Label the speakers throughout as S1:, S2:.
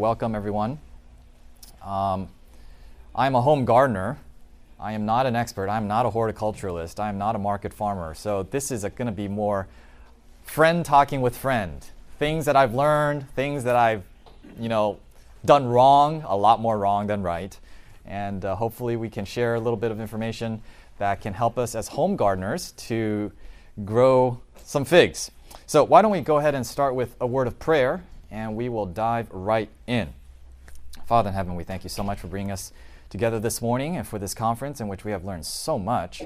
S1: Welcome, everyone. Um, I'm a home gardener. I am not an expert. I'm not a horticulturalist. I am not a market farmer. So this is going to be more friend talking with friend. Things that I've learned, things that I've, you know, done wrong, a lot more wrong than right. And uh, hopefully we can share a little bit of information that can help us as home gardeners to grow some figs. So why don't we go ahead and start with a word of prayer and we will dive right in. Father in heaven, we thank you so much for bringing us together this morning and for this conference in which we have learned so much.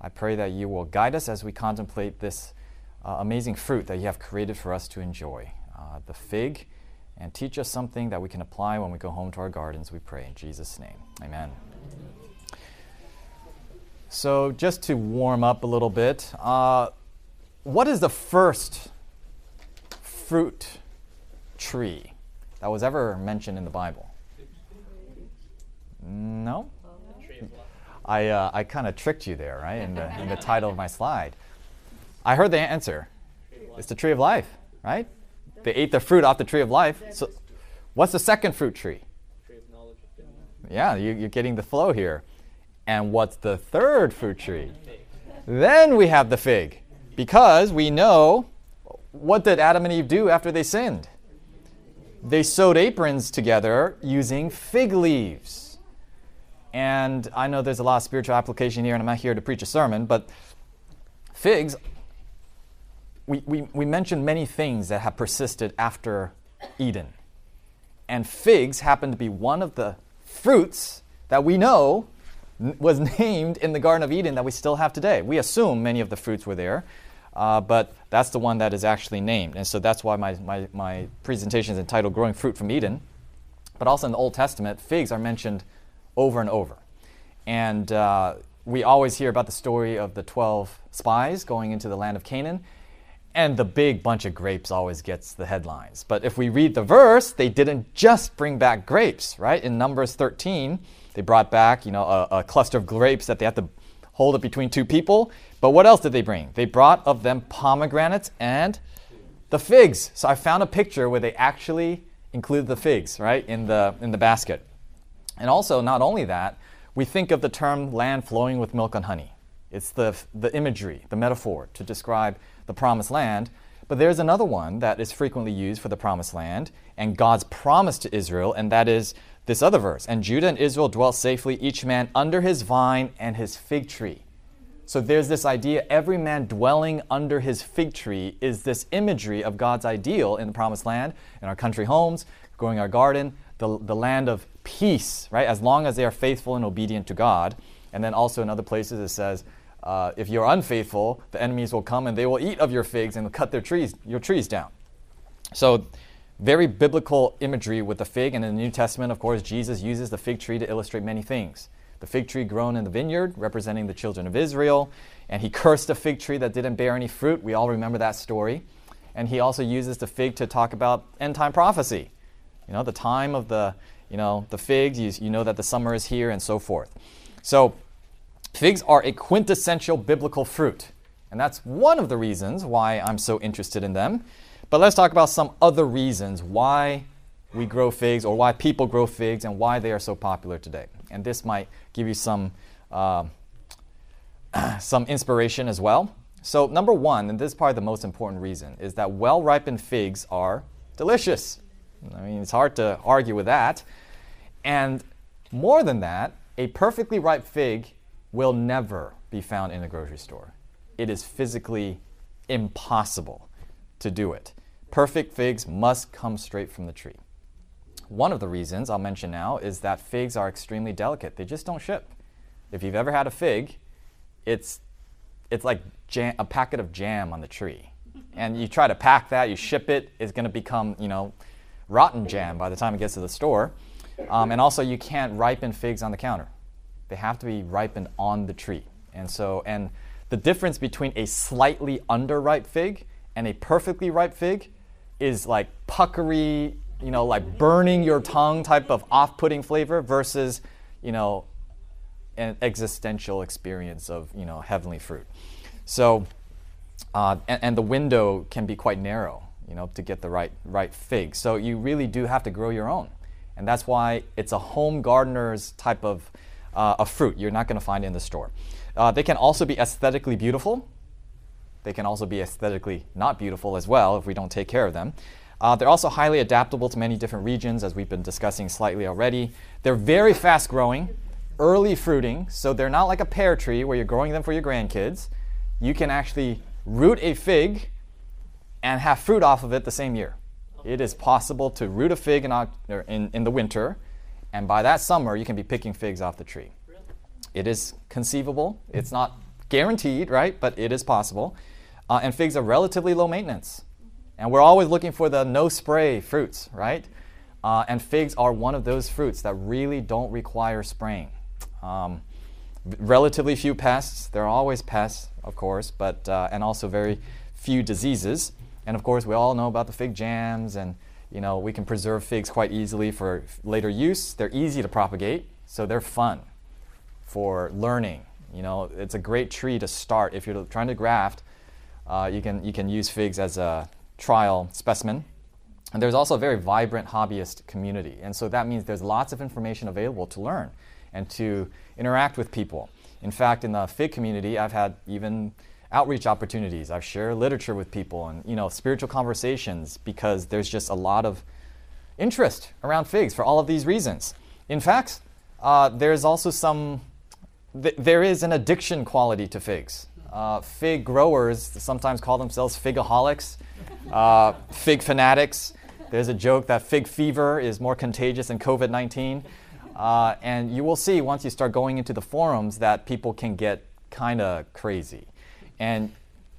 S1: I pray that you will guide us as we contemplate this uh, amazing fruit that you have created for us to enjoy, uh, the fig, and teach us something that we can apply when we go home to our gardens, we pray in Jesus' name. Amen. So, just to warm up a little bit, uh, what is the first fruit tree that was ever mentioned in the Bible? No? I, uh, I kind of tricked you there, right, in the, in the title of my slide. I heard the answer. It's the tree of life, right? They ate the fruit off the tree of life. So, what's the second fruit tree? Yeah, you, you're getting the flow here. And what's the third fruit tree? Then we have the fig. Because we know what did Adam and Eve do after they sinned? They sewed aprons together using fig leaves. And I know there's a lot of spiritual application here, and I'm not here to preach a sermon, but figs, we, we, we mentioned many things that have persisted after Eden. And figs happen to be one of the fruits that we know was named in the Garden of Eden that we still have today. We assume many of the fruits were there, uh, but that's the one that is actually named. And so that's why my, my, my presentation is entitled Growing Fruit from Eden. But also in the Old Testament, figs are mentioned over and over. And uh, we always hear about the story of the 12 spies going into the land of Canaan. And the big bunch of grapes always gets the headlines. But if we read the verse, they didn't just bring back grapes, right? In Numbers 13, they brought back, you know, a, a cluster of grapes that they had to hold it between two people. But what else did they bring? They brought of them pomegranates and the figs. So I found a picture where they actually included the figs, right, in the in the basket. And also, not only that, we think of the term land flowing with milk and honey. It's the, the imagery, the metaphor to describe the promised land. But there's another one that is frequently used for the promised land and God's promise to Israel, and that is this other verse. And Judah and Israel dwelt safely, each man under his vine and his fig tree. So there's this idea every man dwelling under his fig tree is this imagery of God's ideal in the promised land, in our country homes, growing our garden, the, the land of peace, right? As long as they are faithful and obedient to God. And then also in other places it says, uh, if you're unfaithful, the enemies will come and they will eat of your figs and cut their trees, your trees down. So, very biblical imagery with the fig. And in the New Testament, of course, Jesus uses the fig tree to illustrate many things. The fig tree grown in the vineyard, representing the children of Israel, and he cursed a fig tree that didn't bear any fruit. We all remember that story. And he also uses the fig to talk about end time prophecy. You know, the time of the, you know, the figs, you, you know that the summer is here and so forth. So, figs are a quintessential biblical fruit. And that's one of the reasons why I'm so interested in them. But let's talk about some other reasons why we grow figs or why people grow figs and why they are so popular today. And this might give you some, uh, some inspiration as well. So, number one, and this is probably the most important reason, is that well ripened figs are delicious. I mean, it's hard to argue with that. And more than that, a perfectly ripe fig will never be found in a grocery store. It is physically impossible to do it. Perfect figs must come straight from the tree. One of the reasons I'll mention now is that figs are extremely delicate. They just don't ship. If you've ever had a fig, it's, it's like jam, a packet of jam on the tree. And you try to pack that, you ship it, it's going to become, you know, rotten jam by the time it gets to the store. Um, and also, you can't ripen figs on the counter. They have to be ripened on the tree. And so, and the difference between a slightly underripe fig and a perfectly ripe fig is like puckery, you know, like burning your tongue type of off-putting flavor versus, you know, an existential experience of, you know, heavenly fruit. So, uh, and, and the window can be quite narrow you know, to get the right right fig. So you really do have to grow your own, and that's why it's a home gardener's type of uh, a fruit. You're not going to find in the store. Uh, they can also be aesthetically beautiful. They can also be aesthetically not beautiful as well if we don't take care of them. Uh, they're also highly adaptable to many different regions, as we've been discussing slightly already. They're very fast growing, early fruiting, so they're not like a pear tree where you're growing them for your grandkids. You can actually root a fig and have fruit off of it the same year. It is possible to root a fig in, in, in the winter, and by that summer, you can be picking figs off the tree. It is conceivable. It's not guaranteed, right? But it is possible. Uh, and figs are relatively low maintenance. And we're always looking for the no spray fruits, right? Uh, and figs are one of those fruits that really don't require spraying. Um, relatively few pests. There are always pests, of course, but uh, and also very few diseases. And of course, we all know about the fig jams, and you know we can preserve figs quite easily for later use. They're easy to propagate, so they're fun for learning. You know, it's a great tree to start if you're trying to graft. Uh, you can you can use figs as a trial specimen. And there's also a very vibrant hobbyist community, and so that means there's lots of information available to learn and to interact with people. In fact, in the fig community, I've had even outreach opportunities. I've shared literature with people and you know spiritual conversations because there's just a lot of interest around figs for all of these reasons. In fact, uh, there's also some th- there is an addiction quality to figs. Uh, fig growers sometimes call themselves figaholics, uh, fig fanatics. There's a joke that fig fever is more contagious than COVID 19. Uh, and you will see once you start going into the forums that people can get kind of crazy. And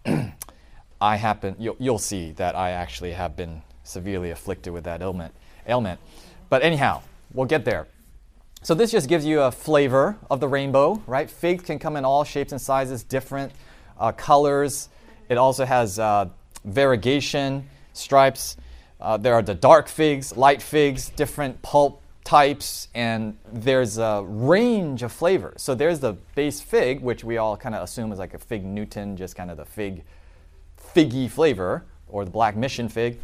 S1: I happen, you'll, you'll, see that I actually have been severely afflicted with that ailment. ailment. But anyhow, we'll get there. So this just gives you a flavor of the rainbow, right? Figs can come in all shapes and sizes, different uh, colors. It also has uh, variegation, stripes. Uh, there are the dark figs, light figs, different pulp types, and there's a range of flavors. So there's the base fig, which we all kind of assume is like a fig Newton, just kind of the fig, figgy flavor, or the black mission fig.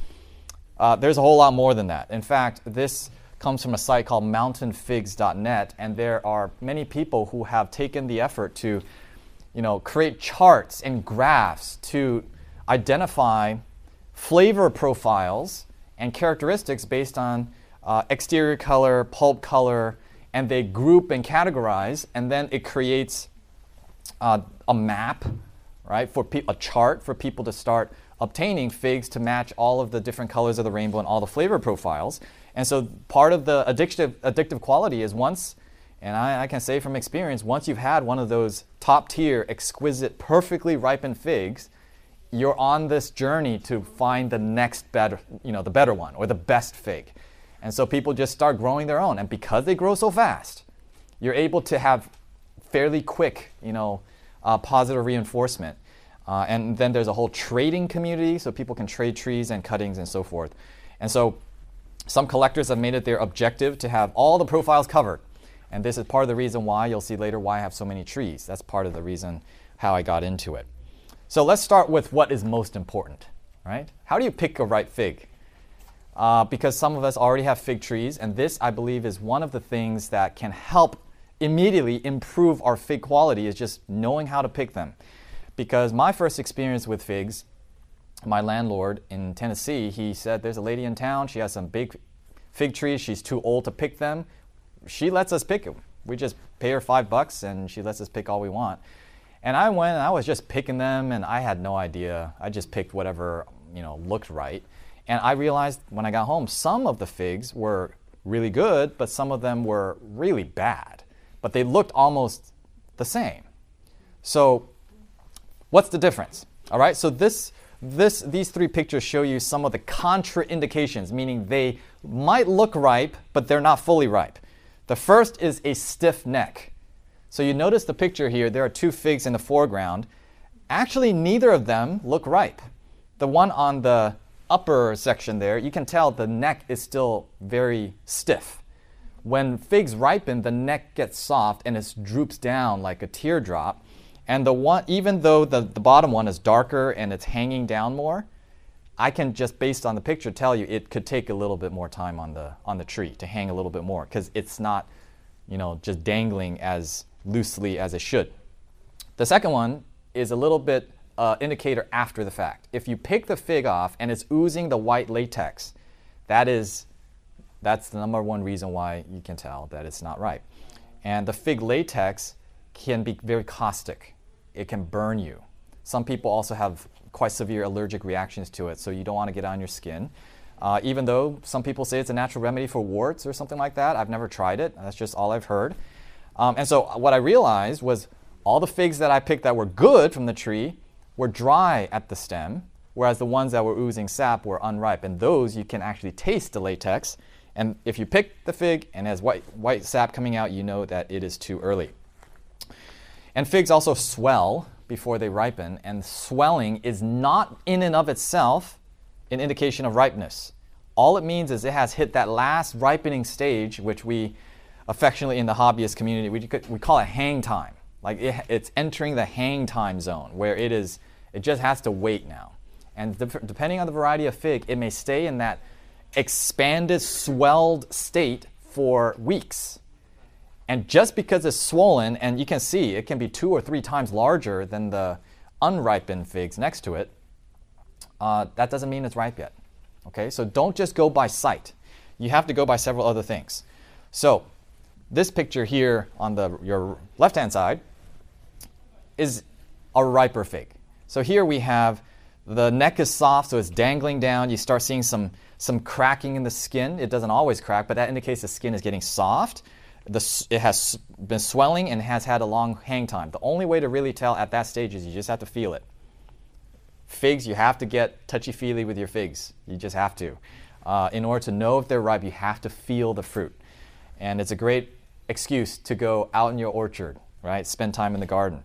S1: Uh, there's a whole lot more than that. In fact, this comes from a site called mountainfigs.net, and there are many people who have taken the effort to, you know, create charts and graphs to identify flavor profiles and characteristics based on uh, exterior color, pulp color, and they group and categorize, and then it creates uh, a map, right, for pe- a chart for people to start obtaining figs to match all of the different colors of the rainbow and all the flavor profiles. And so part of the addictive, addictive quality is once, and I, I can say from experience, once you've had one of those top tier, exquisite, perfectly ripened figs, you're on this journey to find the next better, you know, the better one or the best fig. And so people just start growing their own. And because they grow so fast, you're able to have fairly quick, you know, uh, positive reinforcement. Uh, and then there's a whole trading community, so people can trade trees and cuttings and so forth. And so some collectors have made it their objective to have all the profiles covered. And this is part of the reason why you'll see later why I have so many trees. That's part of the reason how I got into it. So let's start with what is most important, right? How do you pick a right fig? uh, because some of us already have fig trees, and this, I believe, is one of the things that can help immediately improve our fig quality is just knowing how to pick them. Because my first experience with figs, my landlord in Tennessee, he said there's a lady in town, she has some big fig trees, she's too old to pick them. She lets us pick them. We just pay her five bucks and she lets us pick all we want. And I went and I was just picking them and I had no idea. I just picked whatever, you know, looked right. And I realized when I got home, some of the figs were really good, but some of them were really bad. But they looked almost the same. So, what's the difference? All right, so this, this, these three pictures show you some of the contraindications, meaning they might look ripe, but they're not fully ripe. The first is a stiff neck. So, you notice the picture here, there are two figs in the foreground. Actually, neither of them look ripe. The one on the upper section there, you can tell the neck is still very stiff. When figs ripen, the neck gets soft and it droops down like a teardrop. And the one, even though the, the bottom one is darker and it's hanging down more, I can just based on the picture tell you it could take a little bit more time on the on the tree to hang a little bit more because it's not, you know, just dangling as loosely as it should. The second one is a little bit uh, indicator after the fact. If you pick the fig off and it's oozing the white latex, that is that's the number one reason why you can tell that it's not ripe. And the fig latex can be very caustic. It can burn you. Some people also have quite severe allergic reactions to it, so you don't want to get on your skin. Uh, even though some people say it's a natural remedy for warts or something like that, I've never tried it. That's just all I've heard. Um, and so what I realized was all the figs that I picked that were good from the tree were dry at the stem, whereas the ones that were oozing sap were unripe. And those you can actually taste the latex. And if you pick the fig and has white, white sap coming out, you know that it is too early. And figs also swell before they ripen, and swelling is not in and of itself an indication of ripeness. All it means is it has hit that last ripening stage, which we affectionately in the hobbyist community we, we call it hang time. Like it, it's entering the hang time zone where it is. It just has to wait now. And de- depending on the variety of fig, it may stay in that expanded, swelled state for weeks and just because it's swollen, and you can see it can be two or three times larger than the unripened figs next to it, uh, that doesn't mean it's ripe yet. Okay, so don't just go by sight. You have to go by several other things. So, this picture here on the your left-hand side is a riper fig. So here we have the neck is soft, so it's dangling down. You start seeing some some cracking in the skin. It doesn't always crack, but that indicates the skin is getting soft the, it has been swelling and has had a long hang time. The only way to really tell at that stage is you just have to feel it. Figs, you have to get touchy feely with your figs. You just have to. Uh, in order to know if they're ripe, you have to feel the fruit. And it's a great excuse to go out in your orchard, right? Spend time in the garden.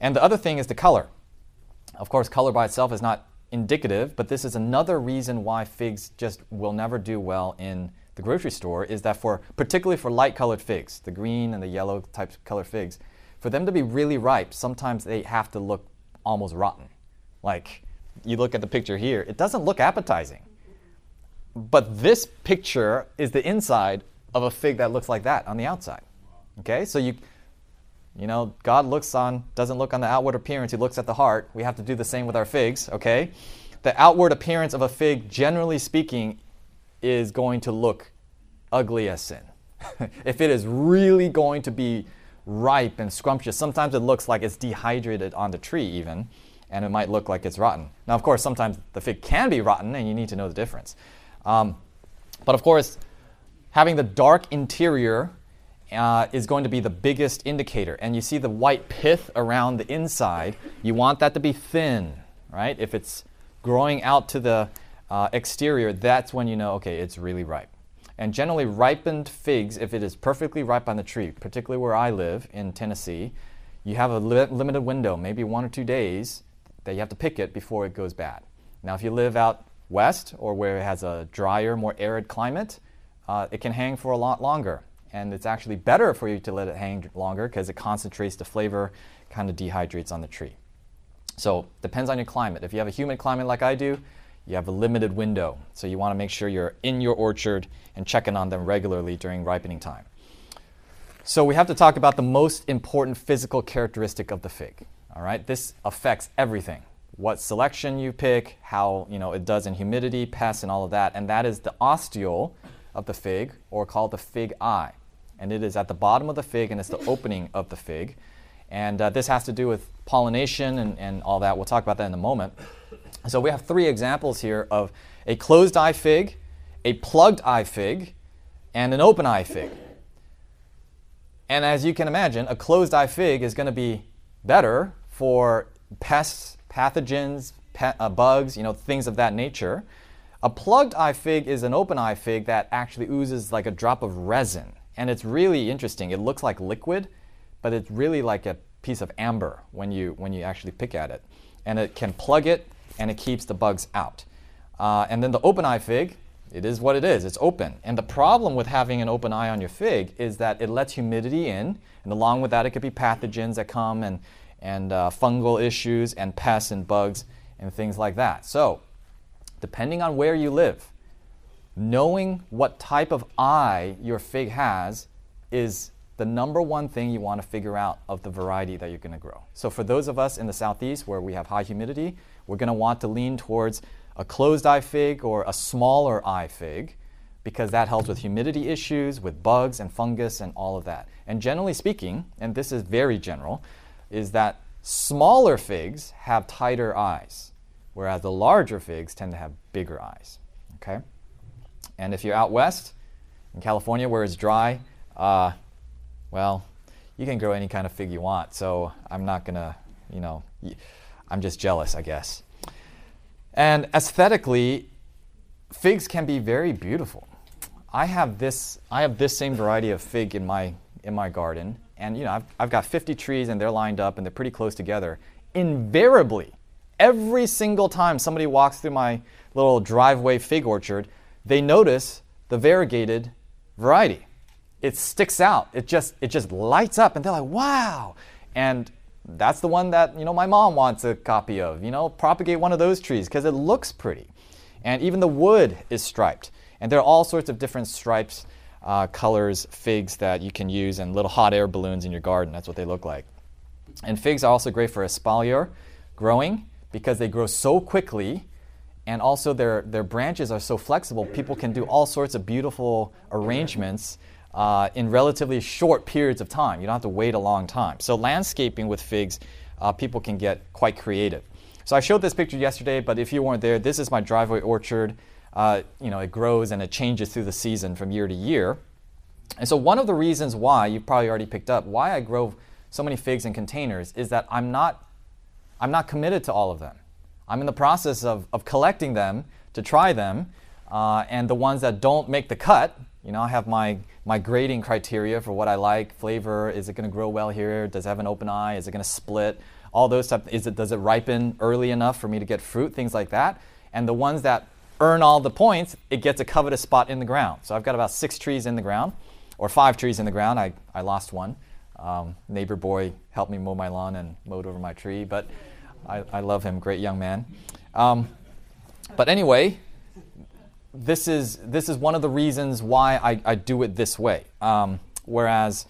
S1: And the other thing is the color. Of course, color by itself is not indicative, but this is another reason why figs just will never do well in the grocery store is that for particularly for light colored figs, the green and the yellow type color figs, for them to be really ripe, sometimes they have to look almost rotten. Like you look at the picture here, it doesn't look appetizing. But this picture is the inside of a fig that looks like that on the outside. Okay? So you you know, God looks on doesn't look on the outward appearance, he looks at the heart. We have to do the same with our figs, okay? The outward appearance of a fig, generally speaking, is going to look ugly as sin. if it is really going to be ripe and scrumptious, sometimes it looks like it's dehydrated on the tree, even, and it might look like it's rotten. Now, of course, sometimes the fig can be rotten, and you need to know the difference. Um, but of course, having the dark interior uh, is going to be the biggest indicator. And you see the white pith around the inside, you want that to be thin, right? If it's growing out to the uh, exterior, that's when you know, okay, it's really ripe. And generally, ripened figs, if it is perfectly ripe on the tree, particularly where I live in Tennessee, you have a li- limited window, maybe one or two days, that you have to pick it before it goes bad. Now, if you live out west or where it has a drier, more arid climate, uh, it can hang for a lot longer. And it's actually better for you to let it hang longer because it concentrates the flavor, kind of dehydrates on the tree. So, depends on your climate. If you have a humid climate like I do, you have a limited window, so you want to make sure you're in your orchard and checking on them regularly during ripening time. So we have to talk about the most important physical characteristic of the fig. All right, this affects everything. What selection you pick, how you know it does in humidity, pests, and all of that, and that is the ostiole of the fig, or called the fig eye. And it is at the bottom of the fig, and it's the opening of the fig. And uh, this has to do with pollination and, and all that. We'll talk about that in a moment. So we have three examples here of a closed eye fig, a plugged eye fig, and an open eye fig. And as you can imagine, a closed eye fig is going to be better for pests, pathogens, uh, bugs, you know, things of that nature. A plugged eye fig is an open eye fig that actually oozes like a drop of resin. And it's really interesting. It looks like liquid, but it's really like a piece of amber when you, when you actually pick at it. And it can plug it and it keeps the bugs out. Uh, and then the open eye fig, it is what it is, it's open. And the problem with having an open eye on your fig is that it lets humidity in, and along with that, it could be pathogens that come and, and uh, fungal issues and pests and bugs and things like that. So, depending on where you live, knowing what type of eye your fig has is the number one thing you want to figure out of the variety that you're going to grow. So, for those of us in the southeast where we have high humidity, we're going to want to lean towards a closed eye fig or a smaller eye fig because that helps with humidity issues, with bugs and fungus and all of that. And generally speaking, and this is very general, is that smaller figs have tighter eyes, whereas the larger figs tend to have bigger eyes. Okay? And if you're out west in California where it's dry, uh, well, you can grow any kind of fig you want. So I'm not going to, you know, I'm just jealous, I guess. And aesthetically, figs can be very beautiful. I have this I have this same variety of fig in my in my garden, and you know I've, I've got 50 trees and they're lined up and they're pretty close together. Invariably, every single time somebody walks through my little driveway fig orchard, they notice the variegated variety. It sticks out. It just it just lights up, and they're like, "Wow!" And that's the one that you know my mom wants a copy of. You know, propagate one of those trees because it looks pretty, and even the wood is striped. And there are all sorts of different stripes, uh, colors, figs that you can use, and little hot air balloons in your garden. That's what they look like. And figs are also great for espalier growing because they grow so quickly and also their, their branches are so flexible, people can do all sorts of beautiful arrangements uh, in relatively short periods of time. You don't have to wait a long time. So, landscaping with figs, uh, people can get quite creative. So, I showed this picture yesterday, but if you weren't there, this is my driveway orchard uh, you know, it grows and it changes through the season from year to year. And so one of the reasons why you've probably already picked up why I grow so many figs in containers is that I'm not I'm not committed to all of them. I'm in the process of, of collecting them to try them, uh, and the ones that don't make the cut, you know, I have my my grading criteria for what I like. Flavor: is it going to grow well here? Does it have an open eye? Is it going to split? All those stuff. Is it does it ripen early enough for me to get fruit? Things like that. And the ones that earn all the points, it gets a covetous spot in the ground. So I've got about six trees in the ground, or five trees in the ground. I, I lost one. Um, neighbor boy helped me mow my lawn and mowed over my tree, but I, I love him, great young man. Um, but anyway, this is, this is one of the reasons why I, I do it this way. Um, whereas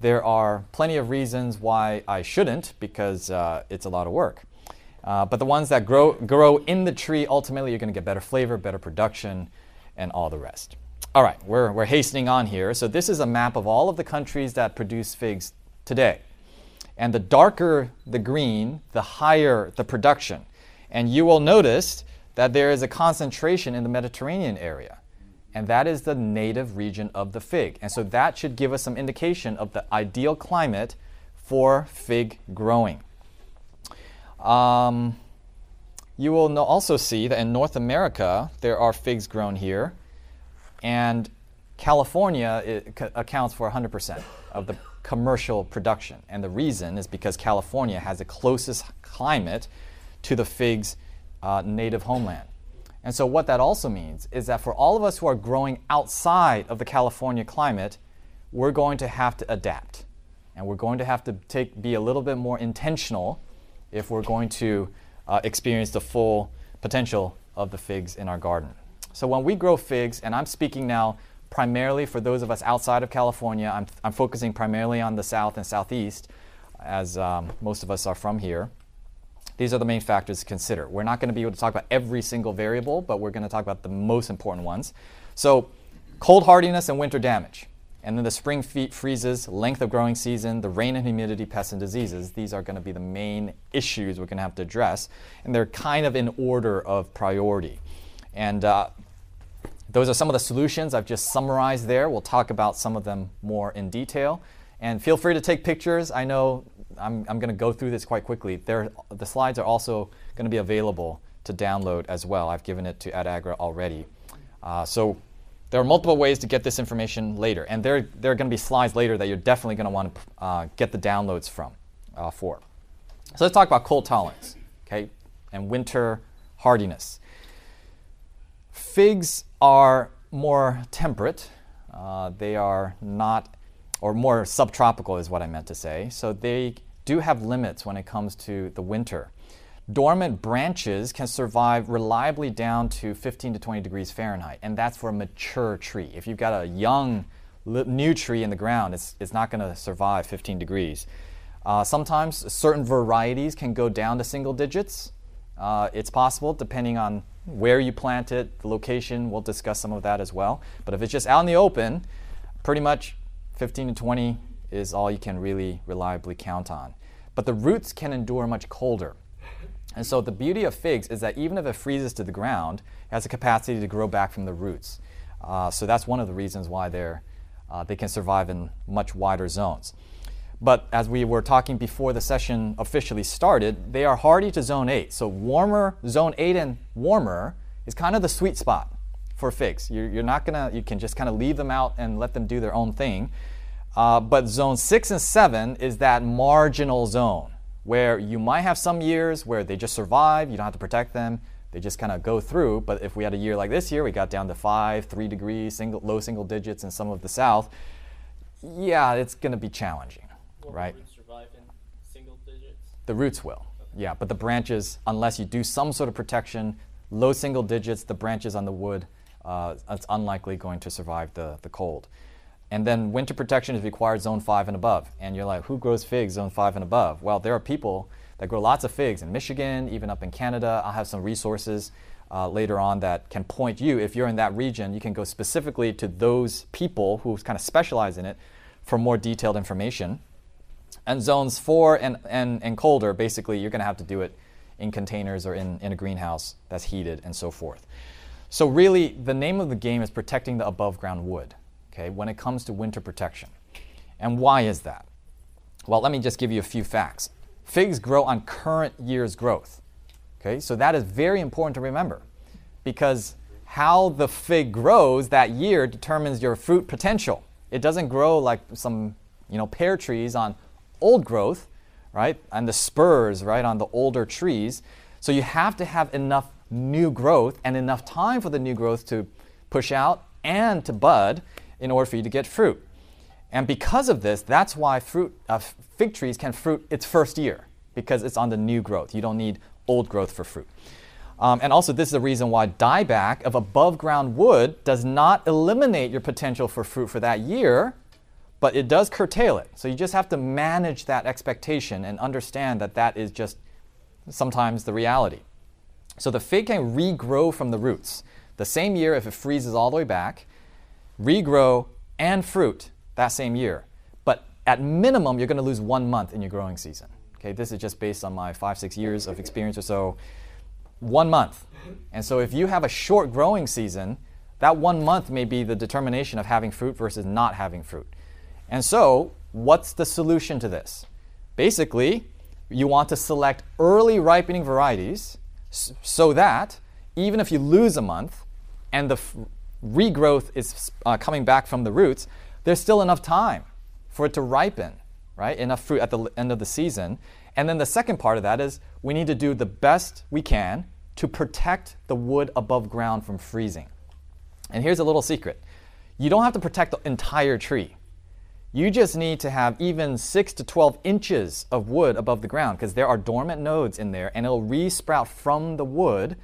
S1: there are plenty of reasons why I shouldn't because uh, it's a lot of work. Uh, but the ones that grow, grow in the tree, ultimately, you're going to get better flavor, better production, and all the rest. All right, we're, we're hastening on here. So, this is a map of all of the countries that produce figs today. And the darker the green, the higher the production. And you will notice that there is a concentration in the Mediterranean area. And that is the native region of the fig. And so that should give us some indication of the ideal climate for fig growing. Um, you will also see that in North America, there are figs grown here, and California accounts for 100% of the commercial production. And the reason is because California has the closest climate to the fig's uh, native homeland. And so, what that also means is that for all of us who are growing outside of the California climate, we're going to have to adapt. And we're going to have to take, be a little bit more intentional if we're going to uh, experience the full potential of the figs in our garden. So when we grow figs, and I'm speaking now primarily for those of us outside of California, I'm, I'm focusing primarily on the south and southeast, as um, most of us are from here. These are the main factors to consider. We're not going to be able to talk about every single variable, but we're going to talk about the most important ones. So, cold hardiness and winter damage. And then the spring freezes, length of growing season, the rain and humidity, pests and diseases. These are going to be the main issues we're going to have to address. And they're kind of in order of priority. And uh, those are some of the solutions I've just summarized there. We'll talk about some of them more in detail. And feel free to take pictures. I know I'm, I'm going to go through this quite quickly. There, the slides are also going to be available to download as well. I've given it to AdAgra already. Uh, so there are multiple ways to get this information later, and there, there are going to be slides later that you're definitely going to want to uh, get the downloads from uh, for. So let's talk about cold tolerance, okay, and winter hardiness. Figs are more temperate. Uh, they are not, or more subtropical is what I meant to say. So they do have limits when it comes to the winter. dormant branches can survive reliably down to 15 to 20 degrees Fahrenheit, and that's for a mature tree. If you've got a young, new tree in the ground, it's, it's not going to survive 15 degrees. Uh, sometimes certain varieties can go down to single digits. Uh, it's possible depending on where you plant it, the location. We'll discuss some of that as well. But if it's just out in the open, pretty much 15 to 20 is all you can really reliably count on. But the roots can endure much colder. And so the beauty of figs is that even if it freezes to the ground, it has the capacity to grow back from the roots. Uh, so that's one of the reasons why they're, uh, they can survive in much wider zones. But as we were talking before the session officially started, they are hardy to zone 8. So warmer, zone 8 and warmer is kind of the sweet spot for figs. You're, you're not to, you can just kind of leave them out and let them do their own thing. Uh, but zone 6 and 7 is that marginal zone where you might have some years where they just survive, you don't have to protect them, they just kind of go through. But if we had a year like this year, we got down to five, three degrees, single, low single digits in some of the south, yeah, it's going to be challenging,
S2: Will
S1: right?
S2: The roots survive in single digits?
S1: The roots will, yeah, but the branches, unless you do some sort of protection, low single digits, the branches on the wood, uh, it's unlikely going to survive the, the cold. And then winter protection is required zone 5 and above. And you're like, who grows figs zone 5 and above? Well, there are people that grow lots of figs in Michigan, even up in Canada. I'll have some resources uh, later on that can point you, if you're in that region, you can go specifically to those people who kind of specialize in it for more detailed information. And zones 4 and, and, and colder, basically, you're going to have to do it in containers or in, in a greenhouse that's heated and so forth. So, really, the name of the game is protecting the above ground wood okay, when it comes to winter protection. And why is that? Well, let me just give you a few facts. Figs grow on current year's growth. Okay, so that is very important to remember because how the fig grows that year determines your fruit potential. It doesn't grow like some, you know, pear trees on old growth, right? And the spurs, right, on the older trees. So you have to have enough new growth and enough time for the new growth to push out and to bud in order for you to get fruit. And because of this, that's why fruit, uh, fig trees can fruit its first year, because it's on the new growth. You don't need old growth for fruit. Um, and also, this is the reason why dieback of above ground wood does not eliminate your potential for fruit for that year, but it does curtail it. So you just have to manage that expectation and understand that that is just sometimes the reality. So the fig can regrow from the roots. The same year, if it freezes all the way back, regrow, and fruit that same year. But at minimum, you're going to lose one month in your growing season. Okay, this is just based on my five, six years of experience or so. One month. And so if you have a short growing season, that one month may be the determination of having fruit versus not having fruit. And so, what's the solution to this? Basically, you want to select early ripening varieties so that even if you lose a month and the regrowth is uh, coming back from the roots, there's still enough time for it to ripen, right? Enough fruit at the end of the season. And then the second part of that is we need to do the best we can to protect the wood above ground from freezing. And here's a little secret you don't have to protect the entire tree. You just need to have even 6 to 12 inches of wood above the ground because there are dormant nodes in there and it'll re-sprout from the wood.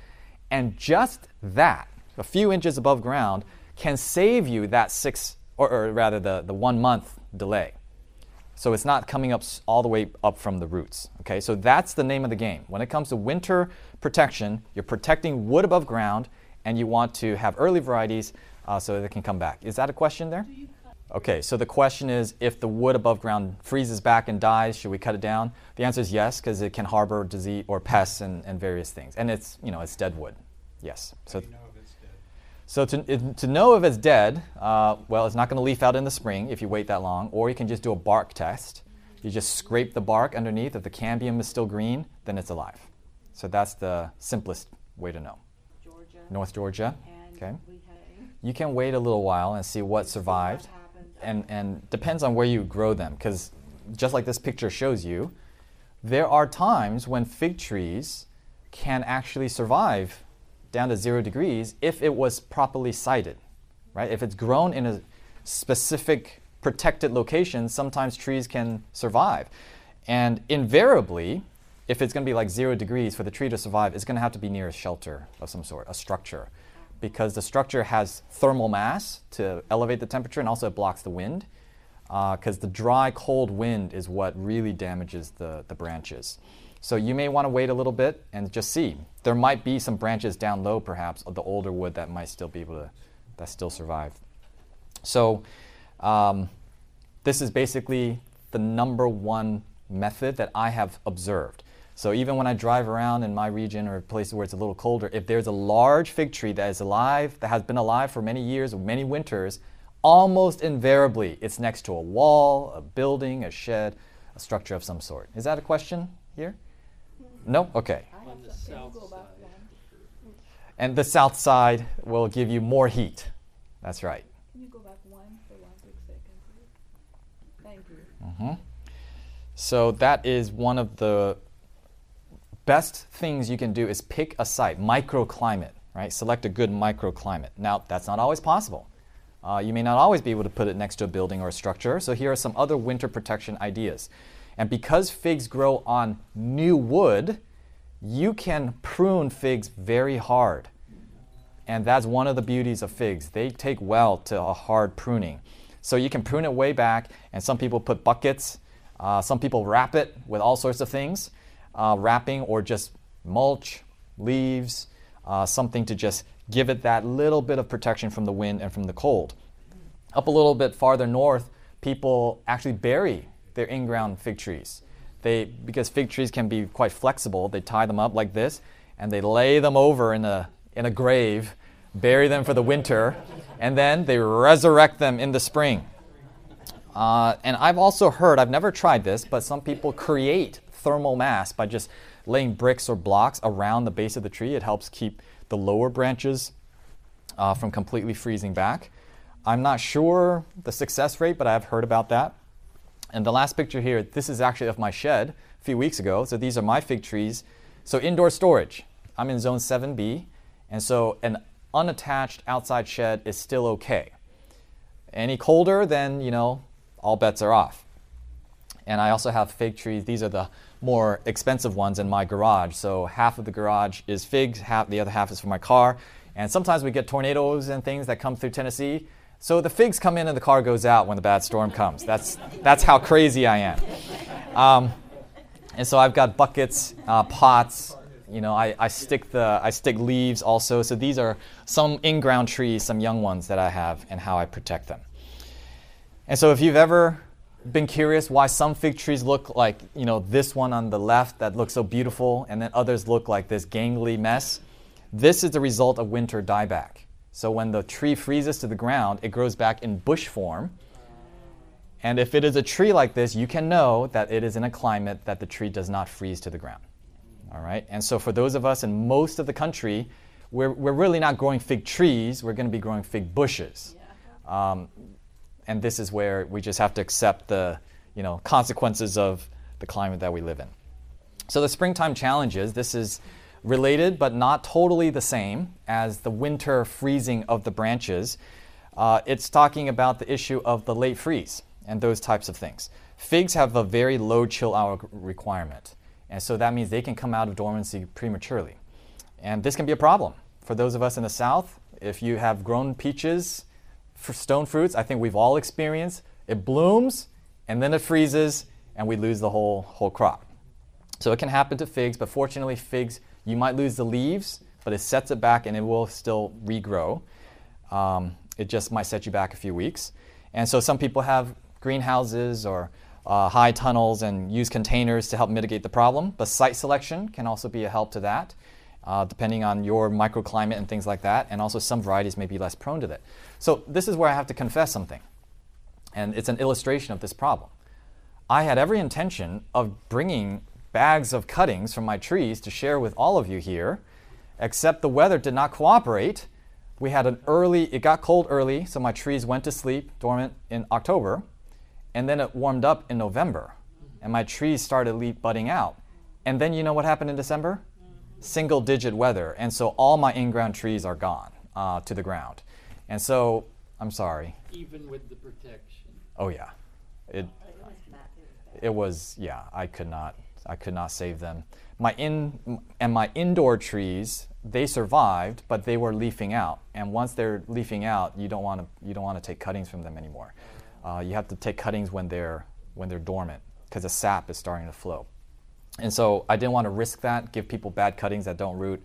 S1: And just that a few inches above ground, can save you that six, or, or rather the, the one month delay. So it's not coming up all the way up from the roots. Okay, so that's the name of the game. When it comes to winter protection, you're protecting wood above ground, and you want to have early varieties uh, so they can come back. Is that a question there? Okay, so the question is if the wood above ground freezes back and dies, should we cut it down? The answer is yes, because it can harbor disease or pests and, and various things. And it's, you know, it's dead wood. Yes.
S3: So
S1: so to, to know if it's dead, uh, well, it's not going to leaf out in the spring if you wait that long, or you can just do a bark test. You just scrape the bark underneath. If the cambium is still green, then it's alive. So that's the simplest way to know.
S4: Georgia.
S1: North Georgia.
S4: And
S1: okay. You can wait a little while and see what survived. And, and depends on where you grow them, because just like this picture shows you, there are times when fig trees can actually survive down to zero degrees if it was properly sited, right? If it's grown in a specific protected location, sometimes trees can survive. And invariably, if it's going to be like zero degrees for the tree to survive, it's going to have to be near a shelter of some sort, a structure, because the structure has thermal mass to elevate the temperature and also it blocks the wind. Because uh, the dry, cold wind is what really damages the, the branches. So you may want to wait a little bit and just see. There might be some branches down low, perhaps, of the older wood that might still be able to, that still survive. So um, this is basically the number one method that I have observed. So even when I drive around in my region or places where it's a little colder, if there's a large fig tree that is alive, that has been alive for many years many winters, almost invariably it's next to a wall, a building, a shed, a structure of some sort. Is that a question here? No? Okay. And the south side will give you more heat. That's right.
S3: Can you go back one for one quick second. Thank you.
S1: Mm-hmm. So that is one of the best things you can do is pick a site, microclimate, right? Select a good microclimate. Now, that's not always possible. Uh, you may not always be able to put it next to a building or a structure, so here are some other winter protection ideas. And because figs grow on new wood, you can prune figs very hard. And that's one of the beauties of figs. They take well to a hard pruning. So you can prune it way back, and some people put buckets. Uh, some people wrap it with all sorts of things, uh, wrapping or just mulch, leaves, uh, something to just give it that little bit of protection from the wind and from the cold. Up a little bit farther north, people actually bury their in-ground fig trees. They, because fig trees can be quite flexible, they tie them up like this, and they lay them over in a, in a grave, bury them for the winter, and then they resurrect them in the spring. Uh, and I've also heard, I've never tried this, but some people create thermal mass by just laying bricks or blocks around the base of the tree. It helps keep the lower branches uh, from completely freezing back. I'm not sure the success rate, but I've heard about that. And the last picture here, this is actually of my shed a few weeks ago. So these are my fig trees. So indoor storage. I'm in zone 7B. And so an unattached outside shed is still okay. Any colder, then, you know, all bets are off. And I also have fig trees. These are the more expensive ones in my garage. So half of the garage is figs, half the other half is for my car. And sometimes we get tornadoes and things that come through Tennessee. So the figs come in and the car goes out when the bad storm comes. That's, that's how crazy I am. Um, and so I've got buckets, uh, pots. You know, I, I, stick the, I stick leaves also. So these are some in-ground trees, some young ones that I have, and how I protect them. And so if you've ever been curious why some fig trees look like, you know, this one on the left that looks so beautiful, and then others look like this gangly mess. This is the result of winter dieback. So when the tree freezes to the ground, it grows back in bush form. And if it is a tree like this, you can know that it is in a climate that the tree does not freeze to the ground. All right? And so for those of us in most of the country, we're, we're really not growing fig trees, we're going to be growing fig bushes. Um, and this is where we just have to accept the you know, consequences of the climate that we live in. So the springtime challenges, this is related but not totally the same as the winter freezing of the branches. Uh, it's talking about the issue of the late freeze and those types of things. Figs have a very low chill hour requirement, and so that means they can come out of dormancy prematurely. And this can be a problem for those of us in the south. If you have grown peaches for stone fruits, I think we've all experienced. It blooms and then it freezes and we lose the whole whole crop. So it can happen to figs, but fortunately figs you might lose the leaves, but it sets it back and it will still regrow. Um, it just might set you back a few weeks. And so some people have greenhouses or uh, high tunnels and use containers to help mitigate the problem. But site selection can also be a help to that uh, depending on your microclimate and things like that. And also, some varieties may be less prone to that. So, this is where I have to confess something. And it's an illustration of this problem. I had every intention of bringing bags of cuttings from my trees to share with all of you here, except the weather did not cooperate. We had an early, it got cold early, so my trees went to sleep dormant in October, and then it warmed up in November, and my trees started leaf budding out. And then you know what happened in December? single digit weather. And so all my in ground trees are gone uh, to the ground. And so, I'm sorry.
S2: Even with the protection.
S1: Oh, yeah. It, it was, yeah, I could not I could not save them. My in and my indoor trees, they survived, but they were leafing out. And once they're leafing out, you don't want to you don't want to take cuttings from them anymore. Uh, you have to take cuttings when they're when they're dormant because the sap is starting to flow. And so I didn't want to risk that, give people bad cuttings that don't root.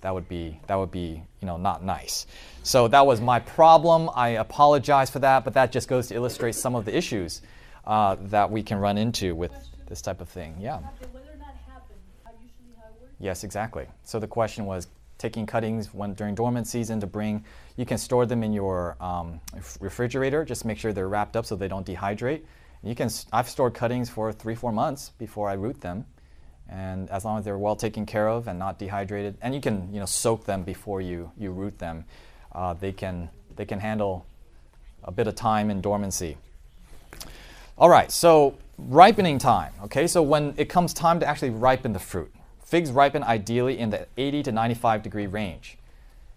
S1: That would be that would be you know not nice. So that was my problem. I apologize for that, but that just goes to illustrate some of the issues uh, that we can run into with this type of thing. Yeah.
S3: Have the weather not happened, how usually how it works?
S1: Yes, exactly. So the question was taking cuttings when during dormant season to bring. You can store them in your um, refrigerator. Just make sure they're wrapped up so they don't dehydrate. You can. I've stored cuttings for three, four months before I root them, and as long as they're well taken care of and not dehydrated, and you can you know soak them before you you root them, uh, they can they can handle a bit of time in dormancy. All right, so ripening time. Okay, so when it comes time to actually ripen the fruit, figs ripen ideally in the 80 to 95 degree range.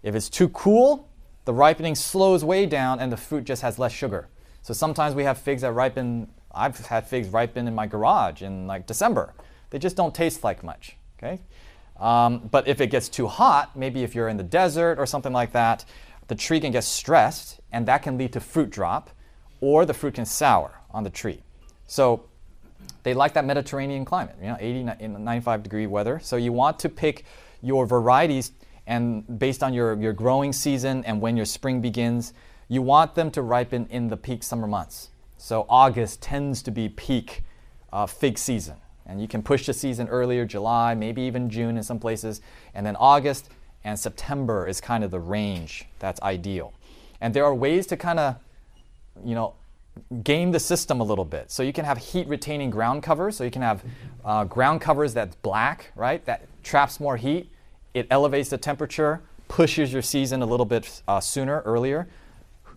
S1: If it's too cool, the ripening slows way down and the fruit just has less sugar. So sometimes we have figs that ripen. I've had figs ripen in my garage in like December. They just don't taste like much. Okay, um, but if it gets too hot, maybe if you're in the desert or something like that, the tree can get stressed, and that can lead to fruit drop, or the fruit can sour on the tree. So they like that Mediterranean climate, you know, 80, 95 degree weather. So you want to pick your varieties and based on your, your growing season and when your spring begins, you want them to ripen in the peak summer months. So August tends to be peak uh, fig season. And you can push the season earlier, July, maybe even June in some places. And then August and September is kind of the range that's ideal. And there are ways to kind of you know, game the system a little bit. So you can have heat retaining ground covers. So you can have uh, ground covers that's black, right? That traps more heat. It elevates the temperature, pushes your season a little bit uh, sooner, earlier.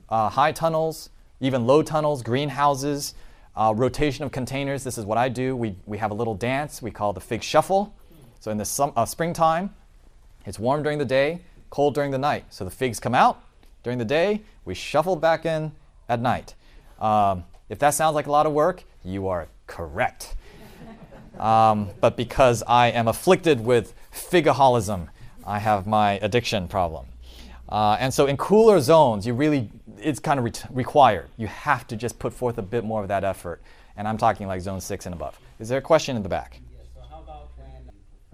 S1: Uh, high tunnels, even low tunnels, greenhouses, uh, rotation of containers. This is what I do. We, we have a little dance we call the fig shuffle. So in the sum, uh, springtime, it's warm during the day, cold during the night. So the figs come out during the day, we shuffle back in at night. Um, if that sounds like a lot of work, you are correct. Um, but because I am afflicted with figaholism, I have my addiction problem. Uh, and so in cooler zones, you really, it's kind of re- required. You have to just put forth a bit more of that effort. And I'm talking like zone six and above. Is there a question in the back?
S2: So how about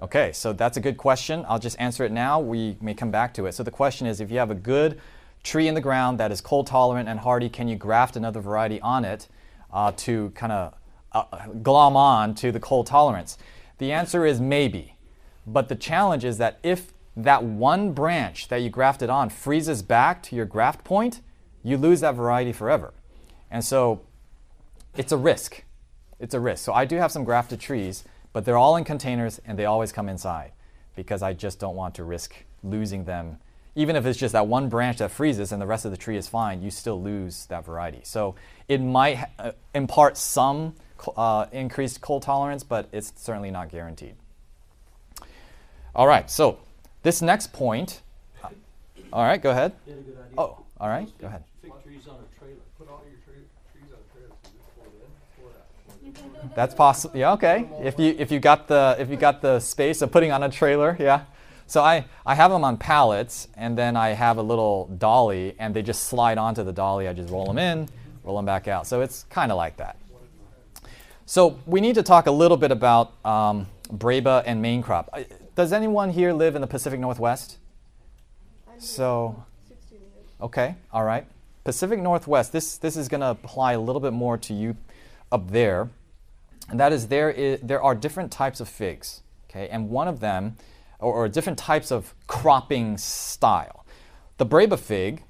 S1: Okay, so that's a good question. I'll just answer it now. We may come back to it. So the question is if you have a good tree in the ground that is cold tolerant and hardy, can you graft another variety on it uh, to kind of uh, glom on to the cold tolerance? The answer is maybe. But the challenge is that if that one branch that you grafted on freezes back to your graft point, you lose that variety forever. And so it's a risk. It's a risk. So I do have some grafted trees, but they're all in containers and they always come inside because I just don't want to risk losing them. Even if it's just that one branch that freezes and the rest of the tree is fine, you still lose that variety. So it might uh, impart some uh, increased cold tolerance, but it's certainly not guaranteed. All right, so this next point. uh, all right, go ahead.
S4: You had a good idea.
S1: Oh, all right, go ahead.
S4: Fig trees on a trailer. Put all your trees on a trailer. So just pull it in, pull it out.
S1: That's possible. Yeah, okay. If you if you got the if you got the space of putting on a trailer, yeah. So I I have them on pallets, and then I have a little dolly, and they just slide onto the dolly. I just roll them in, roll them back out. So it's kind of like that. So we need to talk a little bit about um, Breba and main crop. Does anyone here live in the Pacific Northwest? So Okay, all right. Pacific Northwest, this, this is going to apply a little bit more to you up there. And that is there, is there are different types of figs, okay? And one of them, or, or different types of cropping style. The Breba fig,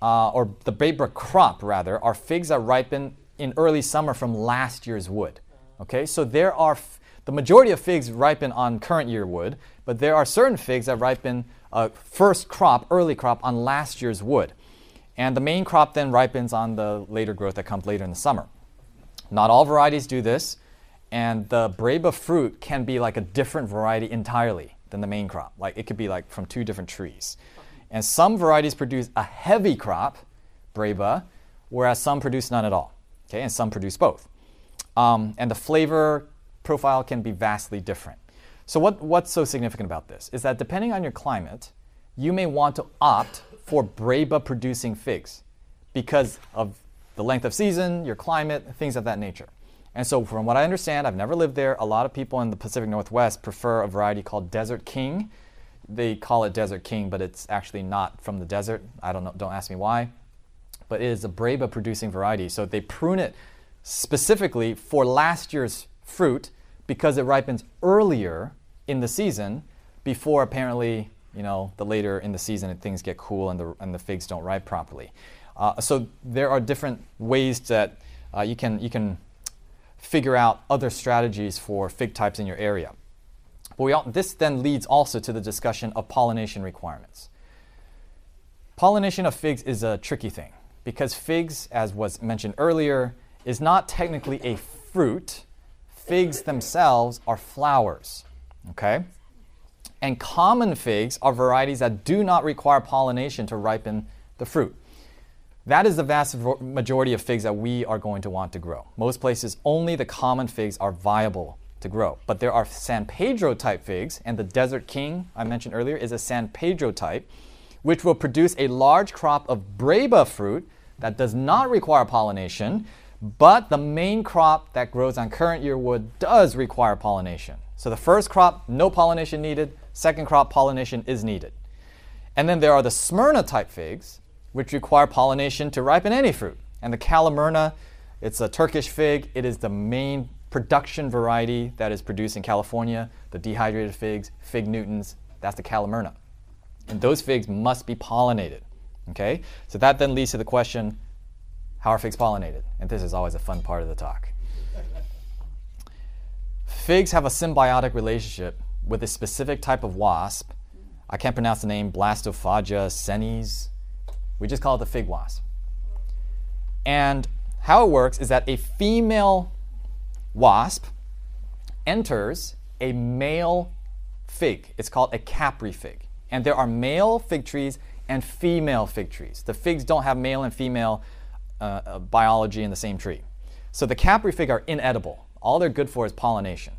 S1: uh, or the Breba crop rather, are figs that ripen in early summer from last year's wood. Okay, so there are f- the majority of figs ripen on current year wood, but there are certain figs that ripen uh, first crop, early crop on last year's wood. And the main crop then ripens on the later growth that comes later in the summer. Not all varieties do this, and the Breba fruit can be like a different variety entirely than the main crop. Like it could be like from two different trees. And some varieties produce a heavy crop, Breba, whereas some produce none at all. Okay, and some produce both. Um, and the flavor profile can be vastly different. So, what, what's so significant about this is that depending on your climate, you may want to opt for Breba producing figs because of the length of season, your climate, things of that nature. And so, from what I understand, I've never lived there. A lot of people in the Pacific Northwest prefer a variety called Desert King. They call it Desert King, but it's actually not from the desert. I don't know. Don't ask me why. But it is a Breba producing variety. So they prune it specifically for last year's fruit because it ripens earlier in the season before apparently you know the later in the season things get cool and the, and the figs don't ripe properly. Uh, so there are different ways that uh, you can you can figure out other strategies for fig types in your area. But all, this then leads also to the discussion of pollination requirements. Pollination of figs is a tricky thing because figs, as was mentioned earlier, is not technically a fruit. Figs themselves are flowers. Okay? And common figs are varieties that do not require pollination to ripen the fruit. That is the vast majority of figs that we are going to want to grow. Most places, only the common figs are viable to grow. But there are San Pedro type figs, and the Desert King I mentioned earlier is a San Pedro type, which will produce a large crop of Breba fruit that does not require pollination, but the main crop that grows on current year wood does require pollination. So the first crop, no pollination needed. Second crop, pollination is needed. And then there are the Smyrna type figs, which require pollination to ripen any fruit. And the Calimyrna, it's a Turkish fig. It is the main production variety that is produced in California. The dehydrated figs, fig Newtons, that's the Calimyrna. And those figs must be pollinated. Okay? So that then leads to the question how are figs pollinated? And this is always a fun part of the talk. Figs have a symbiotic relationship with a specific type of wasp. I can't pronounce the name, Blastophaga psenes, we just call it the fig wasp. And how it works is that a female wasp enters a male fig. It's called a capri fig. And there are male fig trees and female fig trees. The figs don't have male and female uh, uh biology in the same tree. So the capri fig are inedible. All they're good for is pollination.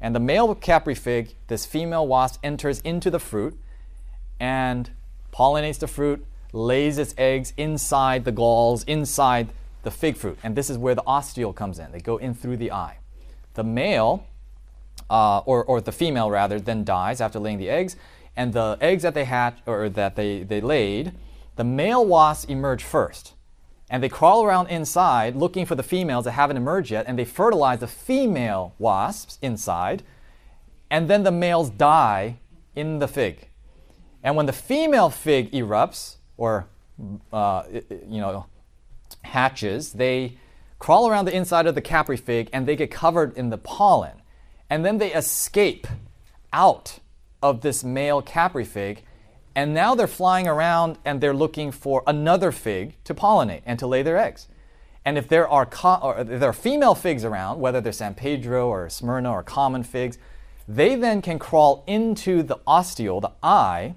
S1: And the male capri fig, this female wasp enters into the fruit and pollinates the fruit, lays its eggs inside the galls, inside the fig fruit. And this is where the ostiole comes in. They go in through the eye. The male, uh, or, or the female rather, then dies after laying the eggs. And the eggs that they hatch or that they, they laid, the male wasps emerge first. And they crawl around inside looking for the females that haven't emerged yet, and they fertilize the female wasps inside, and then the males die in the fig. And when the female fig erupts, or uh, you know hatches, they crawl around the inside of the capri fig and they get covered in the pollen, and then they escape out of this male capri fig, and now they're flying around and they're looking for another fig to pollinate and to lay their eggs. And if there are co- if there are female figs around, whether they're San Pedro or Smyrna or common figs, they then can crawl into the ostiole, the eye,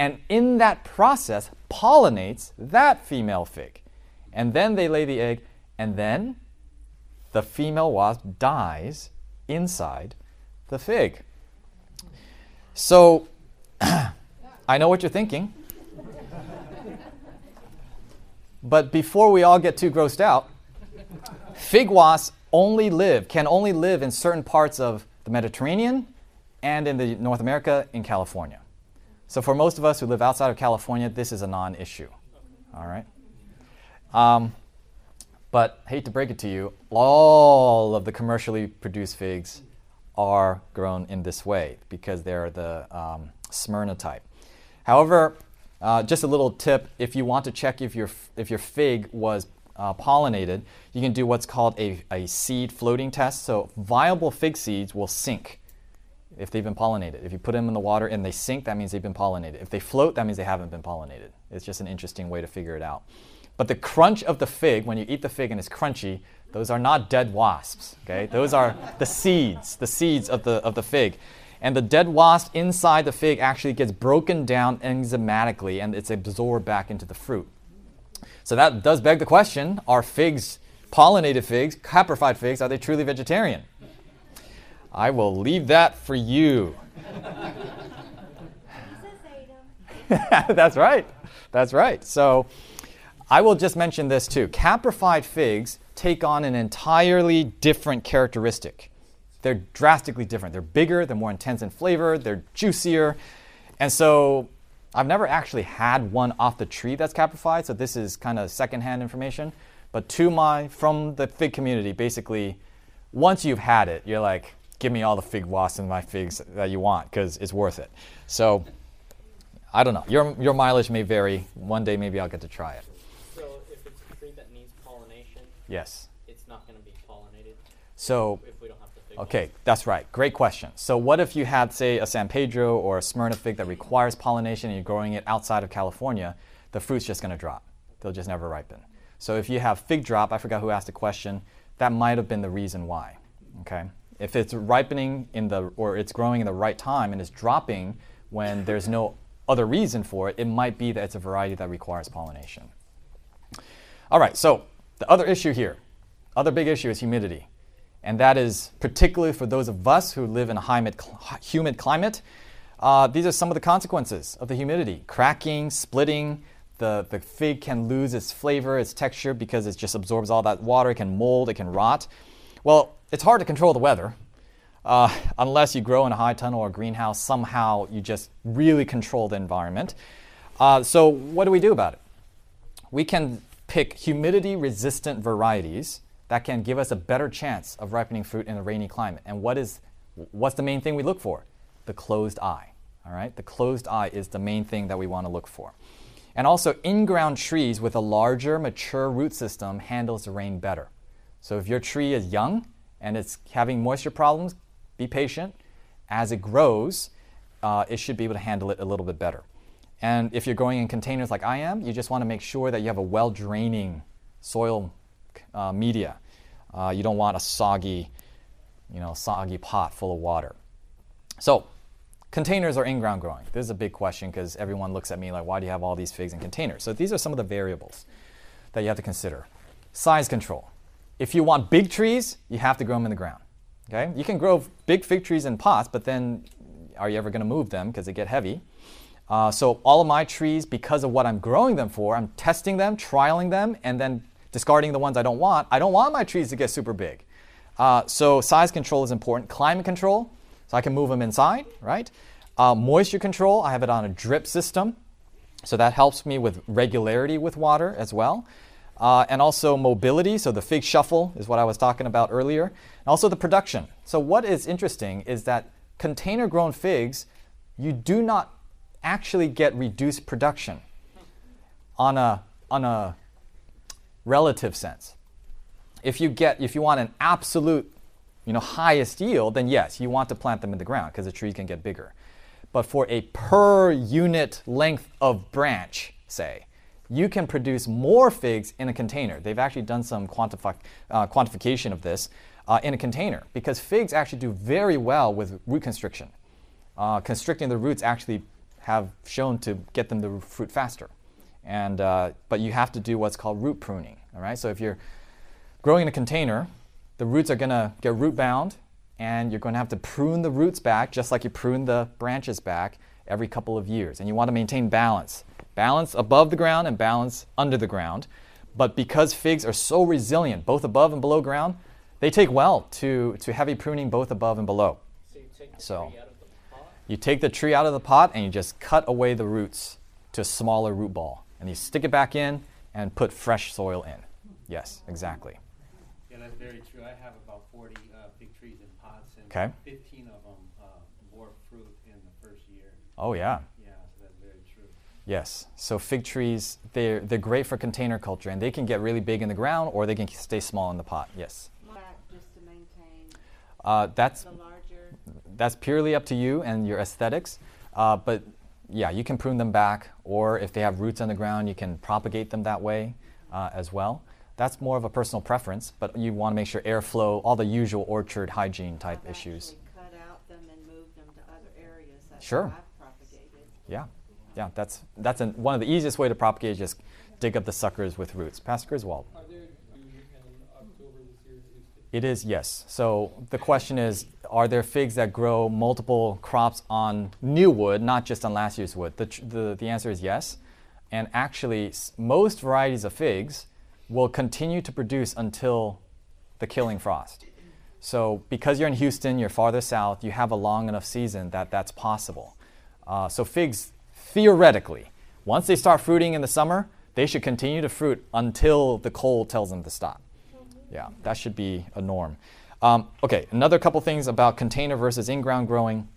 S1: and in that process pollinates that female fig. And then they lay the egg, and then the female wasp dies inside the fig. So I know what you're thinking. but before we all get too grossed out, fig wasps only live, can only live in certain parts of the Mediterranean and in the North America in California. So for most of us who live outside of California, this is a non-issue. All right. Um, but hate to break it to you, all of the commercially produced figs are grown in this way because they're the um, Smyrna type. However, uh, just a little tip: if you want to check if your if your fig was uh, pollinated, you can do what's called a, a seed floating test. So viable fig seeds will sink if they've been pollinated. If you put them in the water and they sink, that means they've been pollinated. If they float, that means they haven't been pollinated. It's just an interesting way to figure it out. But the crunch of the fig, when you eat the fig and it's crunchy, those are not dead wasps. Okay, those are the seeds, the seeds of the of the fig, and the dead wasp inside the fig actually gets broken down enzymatically and it's absorbed back into the fruit. So that does beg the question: Are figs pollinated figs, caprified figs, are they truly vegetarian? I will leave that for you. That's right. That's right. So I will just mention this too. Caprified figs take on an entirely different characteristic. They're drastically different. They're bigger, they're more intense in flavor, they're juicier. And so I've never actually had one off the tree that's caprified, so this is kind of secondhand information. But to my from the fig community, basically, once you've had it, you're like, give me all the fig wasps and my figs that you want because it's worth it. So I don't know. Your your mileage may vary. One day maybe I'll get to try it.
S2: So if it's a tree that needs pollination,
S1: Yes.
S2: it's not going to be pollinated
S1: So
S2: if we don't have the fig.
S1: Okay, that's right. Great question. So, what if you had, say, a San Pedro or a Smyrna fig that requires pollination and you're growing it outside of California? The fruit's just going to drop. They'll just never ripen. So, if you have fig drop, I forgot who asked the question, that might have been the reason why. Okay? If it's ripening in the, or it's growing in the right time and it's dropping when there's no other reason for it, it might be that it's a variety that requires pollination. All right, so the other issue here, other big issue is humidity. And that is particularly for those of us who live in a humid, humid climate. Uh, these are some of the consequences of the humidity cracking, splitting. The, the fig can lose its flavor, its texture, because it just absorbs all that water. It can mold, it can rot. Well, it's hard to control the weather. Uh, unless you grow in a high tunnel or greenhouse, somehow you just really control the environment. Uh, so, what do we do about it? we can pick humidity resistant varieties that can give us a better chance of ripening fruit in a rainy climate. And what is what's the main thing we look for? The closed eye. All right? The closed eye is the main thing that we want to look for. And also in-ground trees with a larger mature root system handles the rain better. So if your tree is young and it's having moisture problems, be patient. As it grows, uh, it should be able to handle it a little bit better. And if you're growing in containers like I am, you just want to make sure that you have a well draining soil uh, media. Uh, you don't want a soggy, you know, soggy pot full of water. So, containers are in ground growing. This is a big question because everyone looks at me like, why do you have all these figs in containers? So, these are some of the variables that you have to consider. Size control. If you want big trees, you have to grow them in the ground. Okay? You can grow big fig trees in pots, but then are you ever going to move them because they get heavy? Uh, so all of my trees, because of what I'm growing them for, I'm testing them, trialing them, and then discarding the ones I don't want. I don't want my trees to get super big. Uh, so size control is important. Climate control, so I can move them inside, right? Uh, moisture control, I have it on a drip system, so that helps me with regularity with water as well. Uh, and also mobility, so the fig shuffle is what I was talking about earlier. And also the production. So what is interesting is that container grown figs, you do not actually get reduced production on a, on a relative sense. If you get if you want an absolute you know highest yield, then yes, you want to plant them in the ground because the trees can get bigger. But for a per unit length of branch, say, you can produce more figs in a container. They've actually done some uh, quantification of this uh, in a container because figs actually do very well with root constriction. Uh, constricting the roots actually have shown to get them to fruit faster. And, uh, but you have to do what's called root pruning. All right. So if you're growing in a container, the roots are going to get root bound, and you're going to have to prune the roots back just like you prune the branches back every couple of years. And you want to maintain balance balance above the ground and balance under the ground. But because figs are so resilient, both above and below ground, they take well to, to heavy pruning both above and below.
S2: So you take the
S1: So-
S2: tree out of the pot.
S1: You take the tree out of the pot and you just cut away the roots to a smaller root ball. And you stick it back in and put fresh soil in. Yes, exactly.
S5: Yeah, that's very true. I have about forty uh, big trees in pots, and
S1: Okay.
S5: fifteen of them uh, bore fruit in the first year.
S1: Oh, yeah.
S5: Yeah, so that's very true.
S1: Yes. So fig trees, they're, they're great for container culture and they can get really big in the ground or they can stay small in the pot. Yes.
S3: Just to maintain
S1: Uh, that's, that's purely up to you and your aesthetics. Uh, but yeah, you can prune them back or if they have roots on the ground, you can propagate them that way uh, as well. That's more of a personal preference, but you want to make sure airflow, all the usual orchard hygiene type
S3: I've
S1: issues.
S3: cut out them and moved them to other areas. That's
S1: Sure.
S3: how I've propagated.
S1: Yeah, yeah, that's that's an, one of the easiest way to propagate. Is just dig up the suckers with roots. Pastor Griswold.
S4: Are there dew in October this year? Is it-
S1: It is yes. So the question is, are there figs that grow multiple crops on new wood, not just on last year's wood? The, the, the answer is yes. And actually, most varieties of figs will continue to produce until the killing frost. So, because you're in Houston, you're farther south, you have a long enough season that that's possible. Uh, so, figs, theoretically, once they start fruiting in the summer, they should continue to fruit until the cold tells them to stop. Yeah, that should be a norm. Um, okay, another couple things about container versus in ground growing.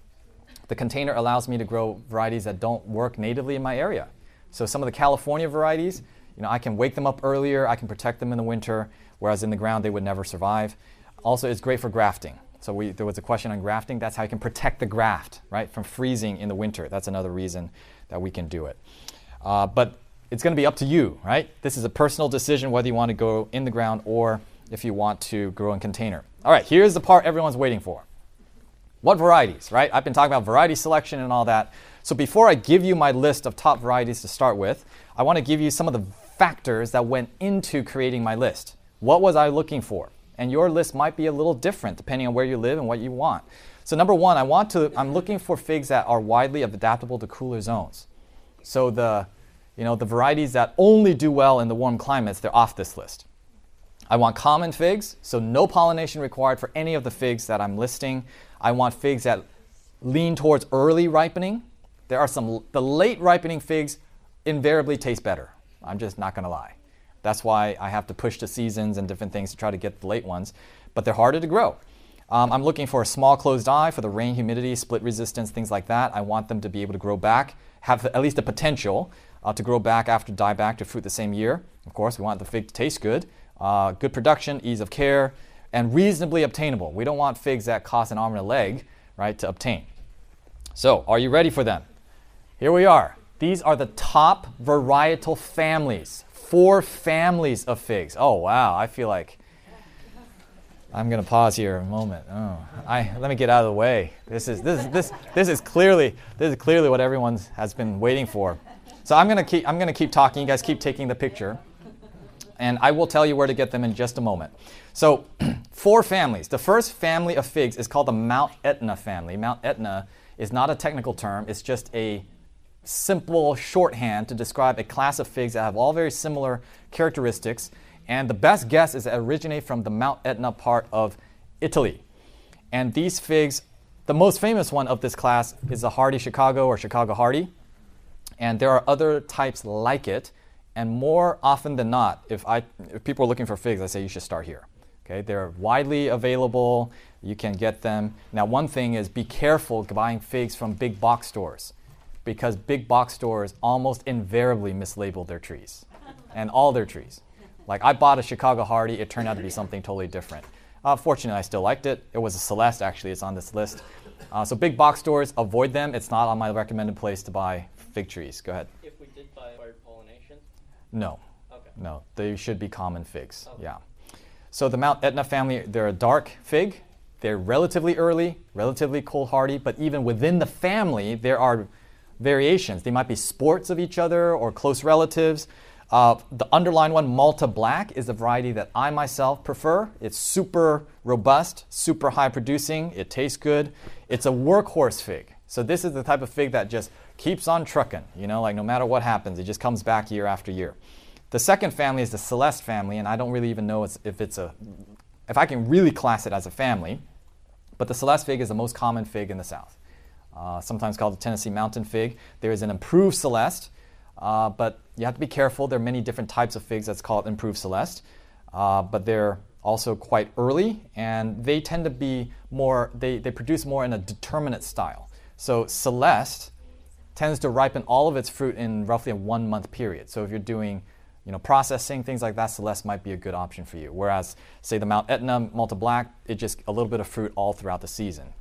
S1: The container allows me to grow varieties that don't work natively in my area. So some of the California varieties, you know, I can wake them up earlier, I can protect them in the winter, whereas in the ground they would never survive. Also, it's great for grafting. So we, there was a question on grafting. That's how you can protect the graft, right, from freezing in the winter. That's another reason that we can do it. Uh, but it's going to be up to you, right? This is a personal decision whether you want to go in the ground or if you want to grow in container. All right, here's the part everyone's waiting for. What varieties, right? I've been talking about variety selection and all that. So before I give you my list of top varieties to start with, I want to give you some of the factors that went into creating my list. What was I looking for? And your list might be a little different depending on where you live and what you want. So number one, I want to I'm looking for figs that are widely adaptable to cooler zones. So the you know the varieties that only do well in the warm climates, they're off this list. I want common figs, so no pollination required for any of the figs that I'm listing. I want figs that lean towards early ripening. There are some, the late ripening figs invariably taste better. I'm just not going to lie. That's why I have to push the seasons and different things to try to get the late ones, but they're harder to grow. Um, I'm looking for a small closed eye for the rain, humidity, split resistance, things like that. I want them to be able to grow back, have at least the potential uh, to grow back after dieback to fruit the same year. Of course, we want the fig to taste good, uh, good production, ease of care, and reasonably obtainable. We don't want figs that cost an arm and a leg, right, to obtain. So, are you ready for them? Here we are. These are the top varietal families. Four families of figs. Oh wow, I feel like I'm gonna pause here a moment. Oh, I let me get out of the way. This is this this this is clearly this is clearly what everyone has been waiting for. So I'm gonna keep I'm gonna keep talking. You guys keep taking the picture, and I will tell you where to get them in just a moment. So, four families. The first family of figs is called the Mount Etna family. Mount Etna is not a technical term. It's just a simple shorthand to describe a class of figs that have all very similar characteristics. And the best guess is that originate from the Mount Etna part of Italy. And these figs, the most famous one of this class is the Hardy Chicago or Chicago Hardy. And there are other types like it. And more often than not, if, I, if people are looking for figs, I say you should start here. Okay, they're widely available. You can get them. Now, one thing is be careful buying figs from big box stores because big box stores almost invariably mislabel their trees and all their trees. Like I bought a Chicago Hardy, it turned out to be something totally different. Uh, fortunately, I still liked it. It was a Celeste, actually, it's on this list. Uh, so big box stores, avoid them. It's not on my recommended place to buy fig trees. Go ahead.
S2: If we did buy bird pollination,
S1: No,
S2: okay.
S1: no, they should be common figs.
S2: Okay.
S1: Yeah. So the Mount Etna family, they're a dark fig. They're relatively early, relatively cold hardy, but even within the family, there are variations. They might be sports of each other or close relatives. Uh, the underlined one, Malta Black, is the variety that I myself prefer. It's super robust, super high producing. It tastes good. It's a workhorse fig. So this is the type of fig that just keeps on trucking. You know, like no matter what happens, it just comes back year after year. The second family is the Celeste family, and I don't really even know if it's a, if I can really class it as a family. But the Celeste fig is the most common fig in the South, uh, sometimes called the Tennessee Mountain fig. There is an improved Celeste, uh, but you have to be careful. There are many different types of figs that's called improved Celeste, uh, but they're also quite early, and they tend to be more, they, they produce more in a determinate style. So Celeste tends to ripen all of its fruit in roughly a one month period. So if you're doing you know, processing, things like that, Celeste might be a good option for you. Whereas, say, the Mount Etna Malta Black, it just a little bit of fruit all throughout the season.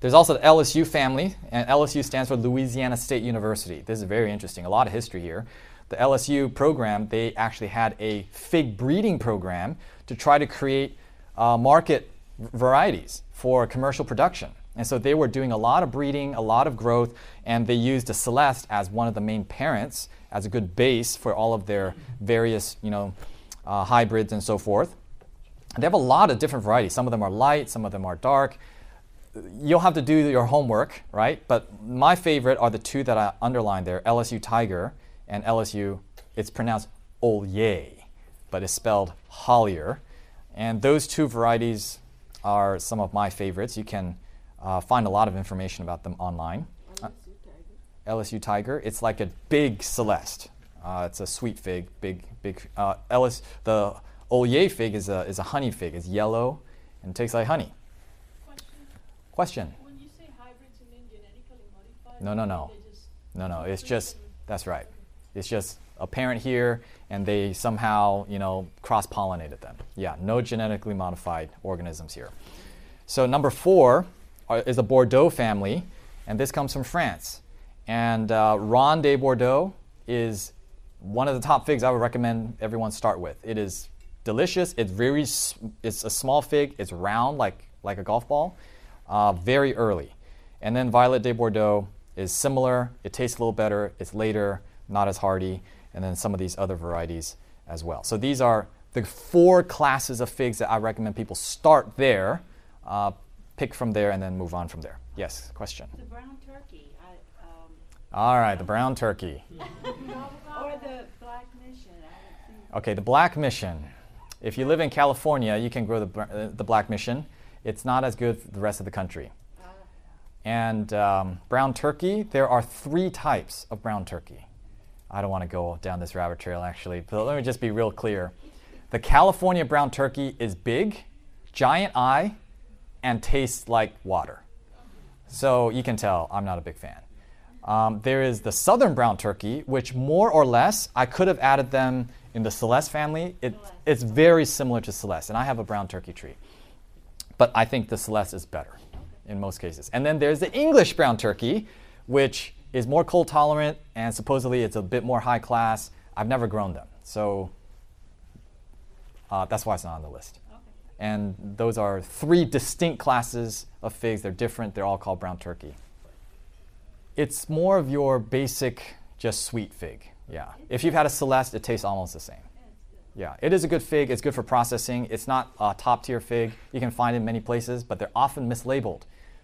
S1: There's also the LSU family, and LSU stands for Louisiana State University. This is very interesting, a lot of history here. The LSU program, they actually had a fig breeding program to try to create uh, market varieties for commercial production. And so they were doing a lot of breeding, a lot of growth, and they used a Celeste as one of the main parents as a good base for all of their various, you know, uh, hybrids and so forth. And they have a lot of different varieties. Some of them are light, some of them are dark. You'll have to do your homework, right? But my favorite are the two that I underlined there LSU Tiger and LSU, it's pronounced Olye, but it's spelled Hollier. And those two varieties are some of my favorites. You can uh, find a lot of information about them online. Uh, LSU Tiger, it's like a big Celeste. Uh, it's a sweet fig, big, big. Uh, Ellis, the Olye fig is a, is a honey fig. It's yellow and tastes like honey. Question.
S3: When you say hybrids, you mean genetically modified?
S1: No, no, no.
S3: just-
S1: No, no, it's just, that's right. It's just a parent here and they somehow, you know, cross pollinated them. Yeah, no genetically modified organisms here. So, number four are, is the Bordeaux family, and this comes from France. And uh, Ronde de Bordeaux is one of the top figs I would recommend everyone start with. It is delicious. It's very, it's a small fig. It's round like like a golf ball, uh, very early. And then Violet de Bordeaux is similar. It tastes a little better. It's later, not as hardy. And then some of these other varieties as well. So these are the four classes of figs that I recommend people start there, uh, pick from there, and then move on from there. Yes, question.
S6: The brown turkey, I, um,
S1: All right, the brown turkey.
S6: or the black mission, I would think.
S1: Okay, the black mission. If you live in California, you can grow the, uh, the black mission. It's not as good for the rest of the country. And um, brown turkey, there are three types of brown turkey. I don't want to go down this rabbit trail actually, but let me just be real clear. The California brown turkey is big, giant eye, and tastes like water. So you can tell I'm not a big fan. Um, there is the southern brown turkey, which more or less I could have added them in the Celeste family. It, it's very similar to Celeste, and I have a brown turkey tree. But I think the Celeste is better in most cases. And then there's the English brown turkey, which is more cold tolerant and supposedly it's a bit more high class. I've never grown them, so uh, that's why it's not on the list. And those are three distinct classes of figs. They're different. They're all called brown turkey. It's more of your basic, just sweet fig. Yeah. If you've had a Celeste, it tastes almost the same. Yeah, it is a good fig. It's good for processing. It's not a top tier fig. You can find it in many places, but they're often mislabeled.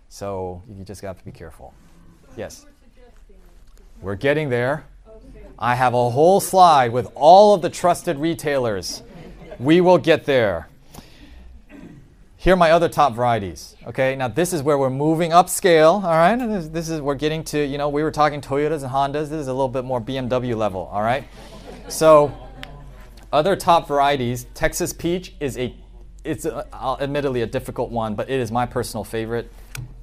S1: So you just have to be careful. Yes. We're getting there. I have a whole slide with all of the trusted retailers. We will get there. Here are my other top varieties. Okay, now this is where we're moving upscale. All right, this, this is we're getting to you know we were talking Toyotas and Hondas. This is a little bit more BMW level. All right, so other top varieties. Texas peach is a it's a, uh, admittedly a difficult one, but it is my personal favorite.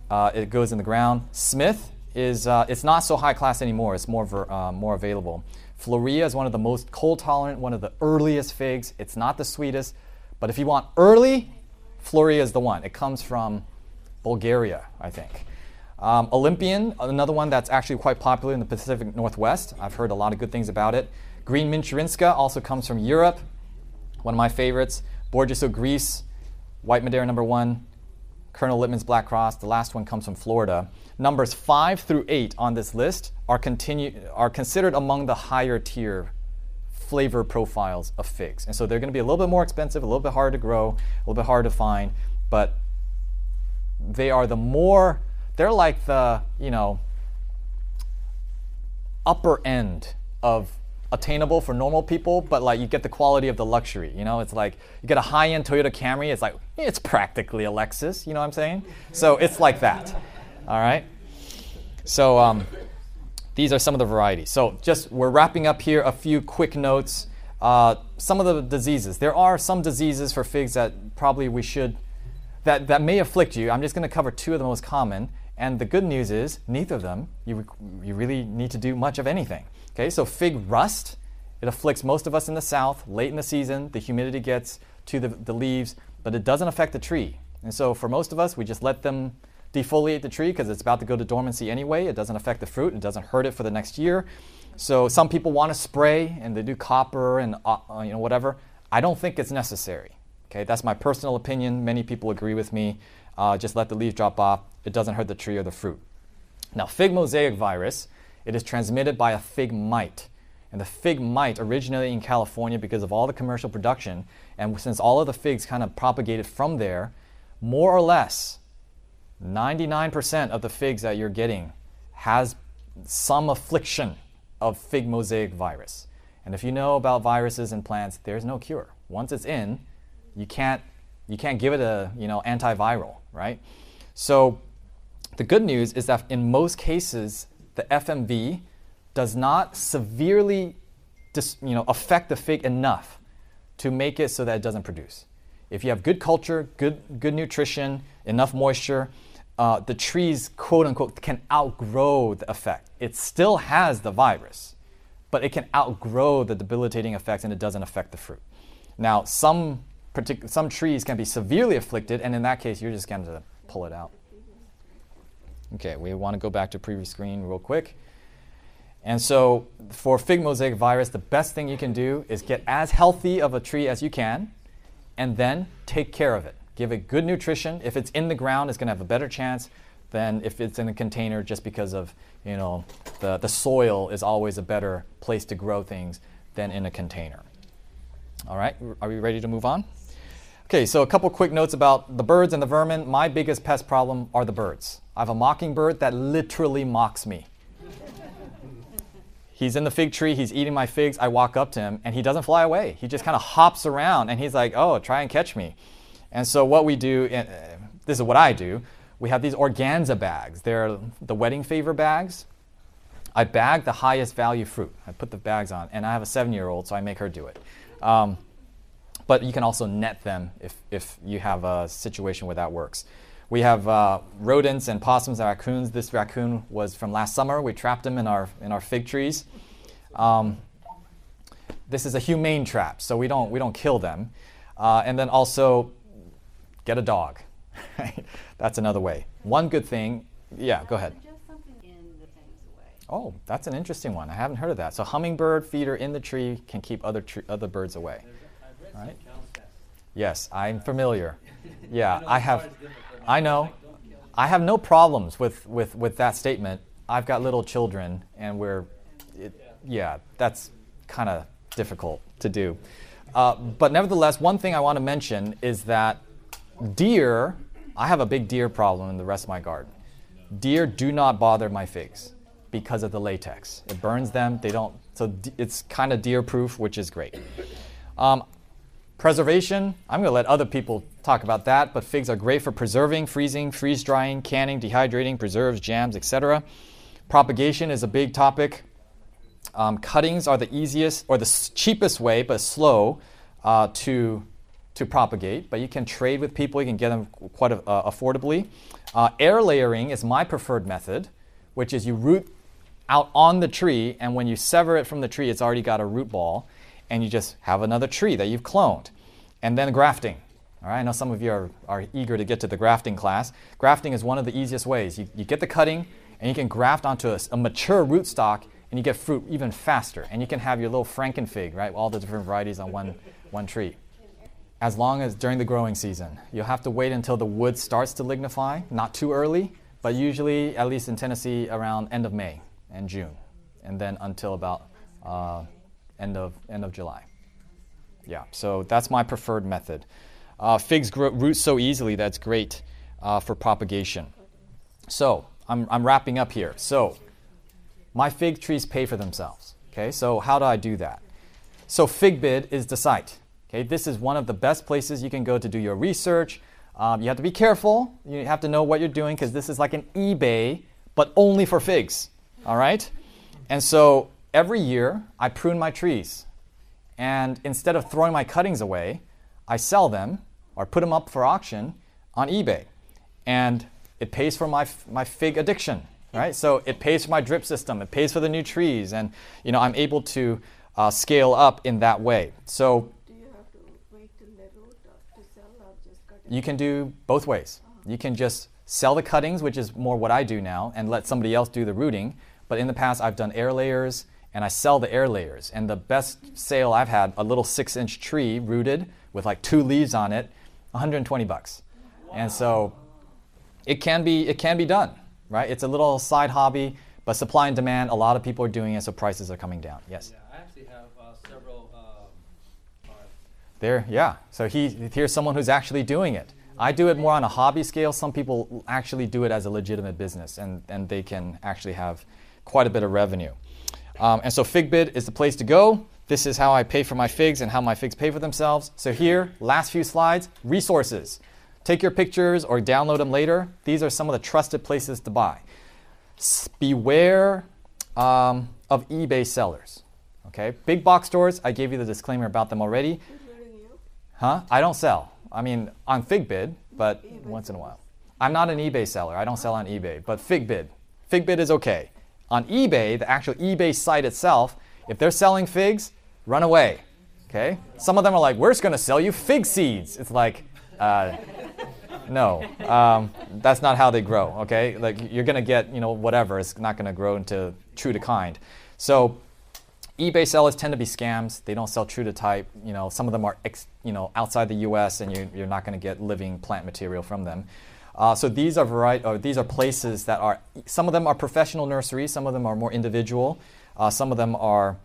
S1: Uh, it goes in the ground. Smith is uh, it's not so high class anymore. It's more ver, uh, more available. Florea is one of the most cold tolerant, one of the earliest figs. It's not the sweetest, but if you want early, Florea is the one. It comes from Bulgaria, I think. Um, Olympian, another one that's actually quite popular in the Pacific Northwest. I've heard a lot of good things about it. Green Michurinska also comes from Europe. One of my favorites. Bourjassotte Grise, White Madeira number one. Colonel Littman's Black Cross. The last one comes from Florida. Numbers five through eight on this list are, continue, are considered among the higher tier flavor profiles of figs. And so they're going to be a little bit more expensive, a little bit harder to grow, a little bit harder to find, but they are the more, they're like the, you know, upper end of attainable for normal people, but like you get the quality of the luxury. You know, it's like you get a high-end Toyota Camry. It's like it's practically a Lexus. You know what I'm saying? So it's like that. All right. So um, these are some of the varieties. So just we're wrapping up here. A few quick notes. Uh, some of the diseases. There are some diseases for figs that probably we should that that may afflict you. I'm just going to cover two of the most common. And the good news is, neither of them you, you really need to do much of anything. Okay, so fig rust, it afflicts most of us in the south. Late in the season, the humidity gets to the, the leaves, but it doesn't affect the tree. And so for most of us, we just let them defoliate the tree because it's about to go to dormancy anyway. It doesn't affect the fruit, it doesn't hurt it for the next year. So some people want to spray and they do copper and uh, uh, you know whatever. I don't think it's necessary. Okay, that's my personal opinion. Many people agree with me. Uh, just let the leaves drop off. It doesn't hurt the tree or the fruit. Now, fig mosaic virus, it is transmitted by a fig mite. And the fig mite originated in California because of all the commercial production. And since all of the figs kind of propagated from there, more or less, 99% of the figs that you're getting has some affliction of fig mosaic virus. And if you know about viruses in plants, there's no cure. Once it's in, you can't you can't give it a you know antiviral, right? So the good news is that in most cases, the FMV does not severely dis, you know, affect the fig enough to make it so that it doesn't produce. If you have good culture, good, good nutrition, enough moisture, uh, the trees, quote unquote, can outgrow the effect. It still has the virus, but it can outgrow the debilitating effects and it doesn't affect the fruit. Now, some, partic- some trees can be severely afflicted, and in that case, you're just going to pull it out. Okay, we want to go back to previous screen real quick. And so, for fig mosaic virus, the best thing you can do is get as healthy of a tree as you can, and then take care of it. Give it good nutrition. If it's in the ground, it's going to have a better chance than if it's in a container, just because of you know the, the soil is always a better place to grow things than in a container. All right, are we ready to move on? Okay, so a couple quick notes about the birds and the vermin. My biggest pest problem are the birds. I have a mockingbird that literally mocks me. He's in the fig tree, he's eating my figs. I walk up to him and he doesn't fly away. He just kind of hops around and he's like, oh, try and catch me. And so, what we do, uh, this is what I do, we have these organza bags. They're the wedding favor bags. I bag the highest value fruit. I put the bags on, and I have a seven year old, so I make her do it. Um, but you can also net them if, if you have a situation where that works. We have uh, rodents and possums and raccoons. This raccoon was from last summer. We trapped him in our, in our fig trees. Um, this is a humane trap, so we don't, we don't kill them. Uh, and then also, get a dog. That's another way. One good thing, yeah, go ahead.
S6: Just something in the things away.
S1: Oh, that's an interesting one. I haven't heard of that. So hummingbird feeder in the tree can keep other tr- other birds away.
S5: I've read some
S1: Right. Yes, I'm familiar. Yeah, I have.
S5: bar is different for me.
S1: I know.
S5: Like, don't kill it.
S1: I have no problems with, with, with that statement. I've got little children, and we're, it, yeah, that's kind of difficult to do. Uh, but nevertheless, one thing I want to mention is that deer, I have a big deer problem in the rest of my garden. Deer do not bother my figs because of the latex. It burns them. They don't. So d- it's kind of deer proof, which is great. Um, Preservation, I'm going to let other people talk about that, but figs are great for preserving, freezing, freeze drying, canning, dehydrating, preserves, jams, etc. Propagation is a big topic. Um, cuttings are the easiest or the cheapest way, but slow uh, to to propagate. But you can trade with people; you can get them quite uh, affordably. Uh, air layering is my preferred method, which is you root out on the tree, and when you sever it from the tree, it's already got a root ball, and you just have another tree that you've cloned. And then grafting. All right, I know some of you are, are eager to get to the grafting class. Grafting is one of the easiest ways. You, you get the cutting, and you can graft onto a mature rootstock, and you get fruit even faster. And you can have your little frankenfig, right? All the different varieties on one, one tree. As long as during the growing season, you'll have to wait until the wood starts to lignify, not too early, but usually, at least in Tennessee, around end of May and June, and then until about uh, end of end of July. Yeah, so that's my preferred method. Uh, figs root so easily that's great uh, for propagation. So I'm, I'm wrapping up here. So my fig trees pay for themselves. Okay, so how do I do that? So FigBid is the site. Okay, this is one of the best places you can go to do your research. Um, you have to be careful. You have to know what you're doing because this is like an eBay, but only for figs. All right, and so every year I prune my trees, and instead of throwing my cuttings away, I sell them or put them up for auction on eBay, and it pays for my my fig addiction. Right, so it pays for my drip system. It pays for the new trees, and you know I'm able to uh, scale up in that way. So
S3: Do you have to wait till they root or to sell or just cut it?
S1: you can do both ways. You can just sell the cuttings, which is more what I do now, and let somebody else do the rooting. But in the past, I've done air layers, and I sell the air layers. And the best sale I've had, a little six-inch tree rooted with like two leaves on it, 120 bucks. And so it can be it can be done, right? It's a little side hobby, but supply and demand. A lot of people are doing it, so prices are coming down. Yes.
S5: Yeah, I actually have uh, several. Um,
S1: There, yeah. So he here's someone who's actually doing it. I do it more on a hobby scale. Some people actually do it as a legitimate business, and, and they can actually have quite a bit of revenue. Um, and so FigBid is the place to go. This is how I pay for my figs and how my figs pay for themselves. So here, last few slides, resources. Take your pictures or download them later. These are some of the trusted places to buy. S- beware um, of eBay sellers. Okay, big box stores. I gave you the disclaimer about them already. Huh? I don't sell. I mean, on FigBid, but once in a while. I'm not an eBay seller. I don't sell on eBay, but FigBid. FigBid is okay. On eBay, the actual eBay site itself, if they're selling figs, run away. Okay? Some of them are like, we're just going to sell you fig seeds. It's like, uh, no, um, that's not how they grow. Okay, like you're gonna get you know whatever. It's not gonna grow into true to kind. So eBay sellers tend to be scams. They don't sell true to type. You know, some of them are ex, you know outside the U.S. and you, you're not going to get living plant material from them. Uh, so these are variety, or these are places that are. Some of them are professional nurseries. Some of them are more individual. Uh, some of them are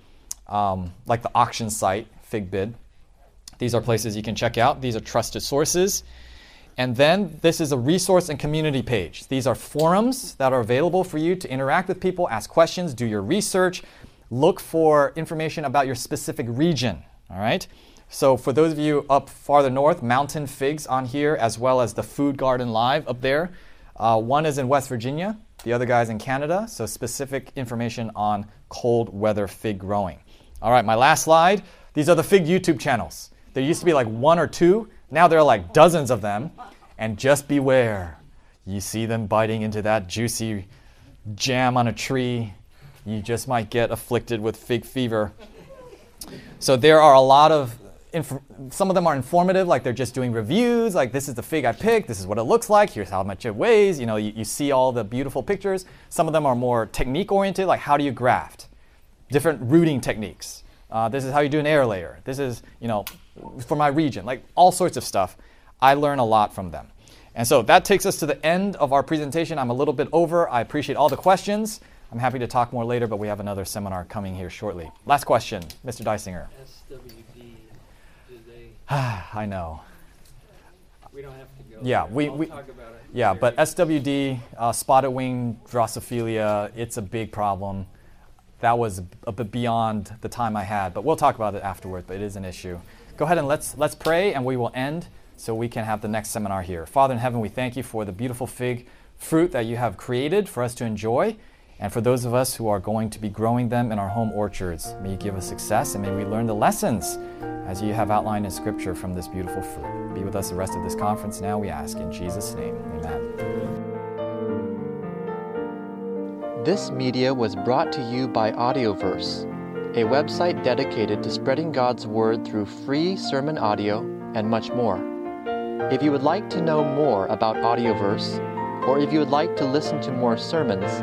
S1: um, like the auction site, FigBid. These are places you can check out. These are trusted sources. And then this is a resource and community page. These are forums that are available for you to interact with people, ask questions, do your research, look for information about your specific region. All right. So for those of you up farther north, Mountain Figs on here, as well as the Food Garden Life up there. Uh, one is in West Virginia, the other guy's in Canada. So specific information on cold weather fig growing. All right, my last slide. These are the fig YouTube channels. There used to be like one or two. Now there are like dozens of them. And just beware. You see them biting into that juicy jam on a tree. You just might get afflicted with fig fever. So there are a lot of, inf- some of them are informative, like they're just doing reviews, like this is the fig I picked, this is what it looks like, here's how much it weighs. You know, you, you see all the beautiful pictures. Some of them are more technique oriented, like how do you graft? Different rooting techniques. Uh, this is how you do an air layer. This is, you know, for my region, like all sorts of stuff. I learn a lot from them. And so that takes us to the end of our presentation. I'm a little bit over. I appreciate all the questions. I'm happy to talk more later, but we have another seminar coming here shortly. Last question, Mr. Dysinger.
S5: They,
S1: I know.
S5: we don't have to go.
S1: Yeah,
S5: there.
S1: we-
S5: I'll
S1: we-
S5: talk about it.
S1: Yeah, but. SWD, uh, spotted wing Drosophila, it's a big problem. That was a bit beyond the time I had, but we'll talk about it afterward, but it is an issue. Go ahead and let's, let's pray, and we will end so we can have the next seminar here. Father in heaven, we thank you for the beautiful fig fruit that you have created for us to enjoy. And for those of us who are going to be growing them in our home orchards, may you give us success and may we learn the lessons as you have outlined in Scripture from this beautiful fruit. Be with us the rest of this conference now, we ask. In Jesus' name, amen.
S7: This media was brought to you by Audioverse, a website dedicated to spreading God's Word through free sermon audio and much more. If you would like to know more about Audioverse, or if you would like to listen to more sermons,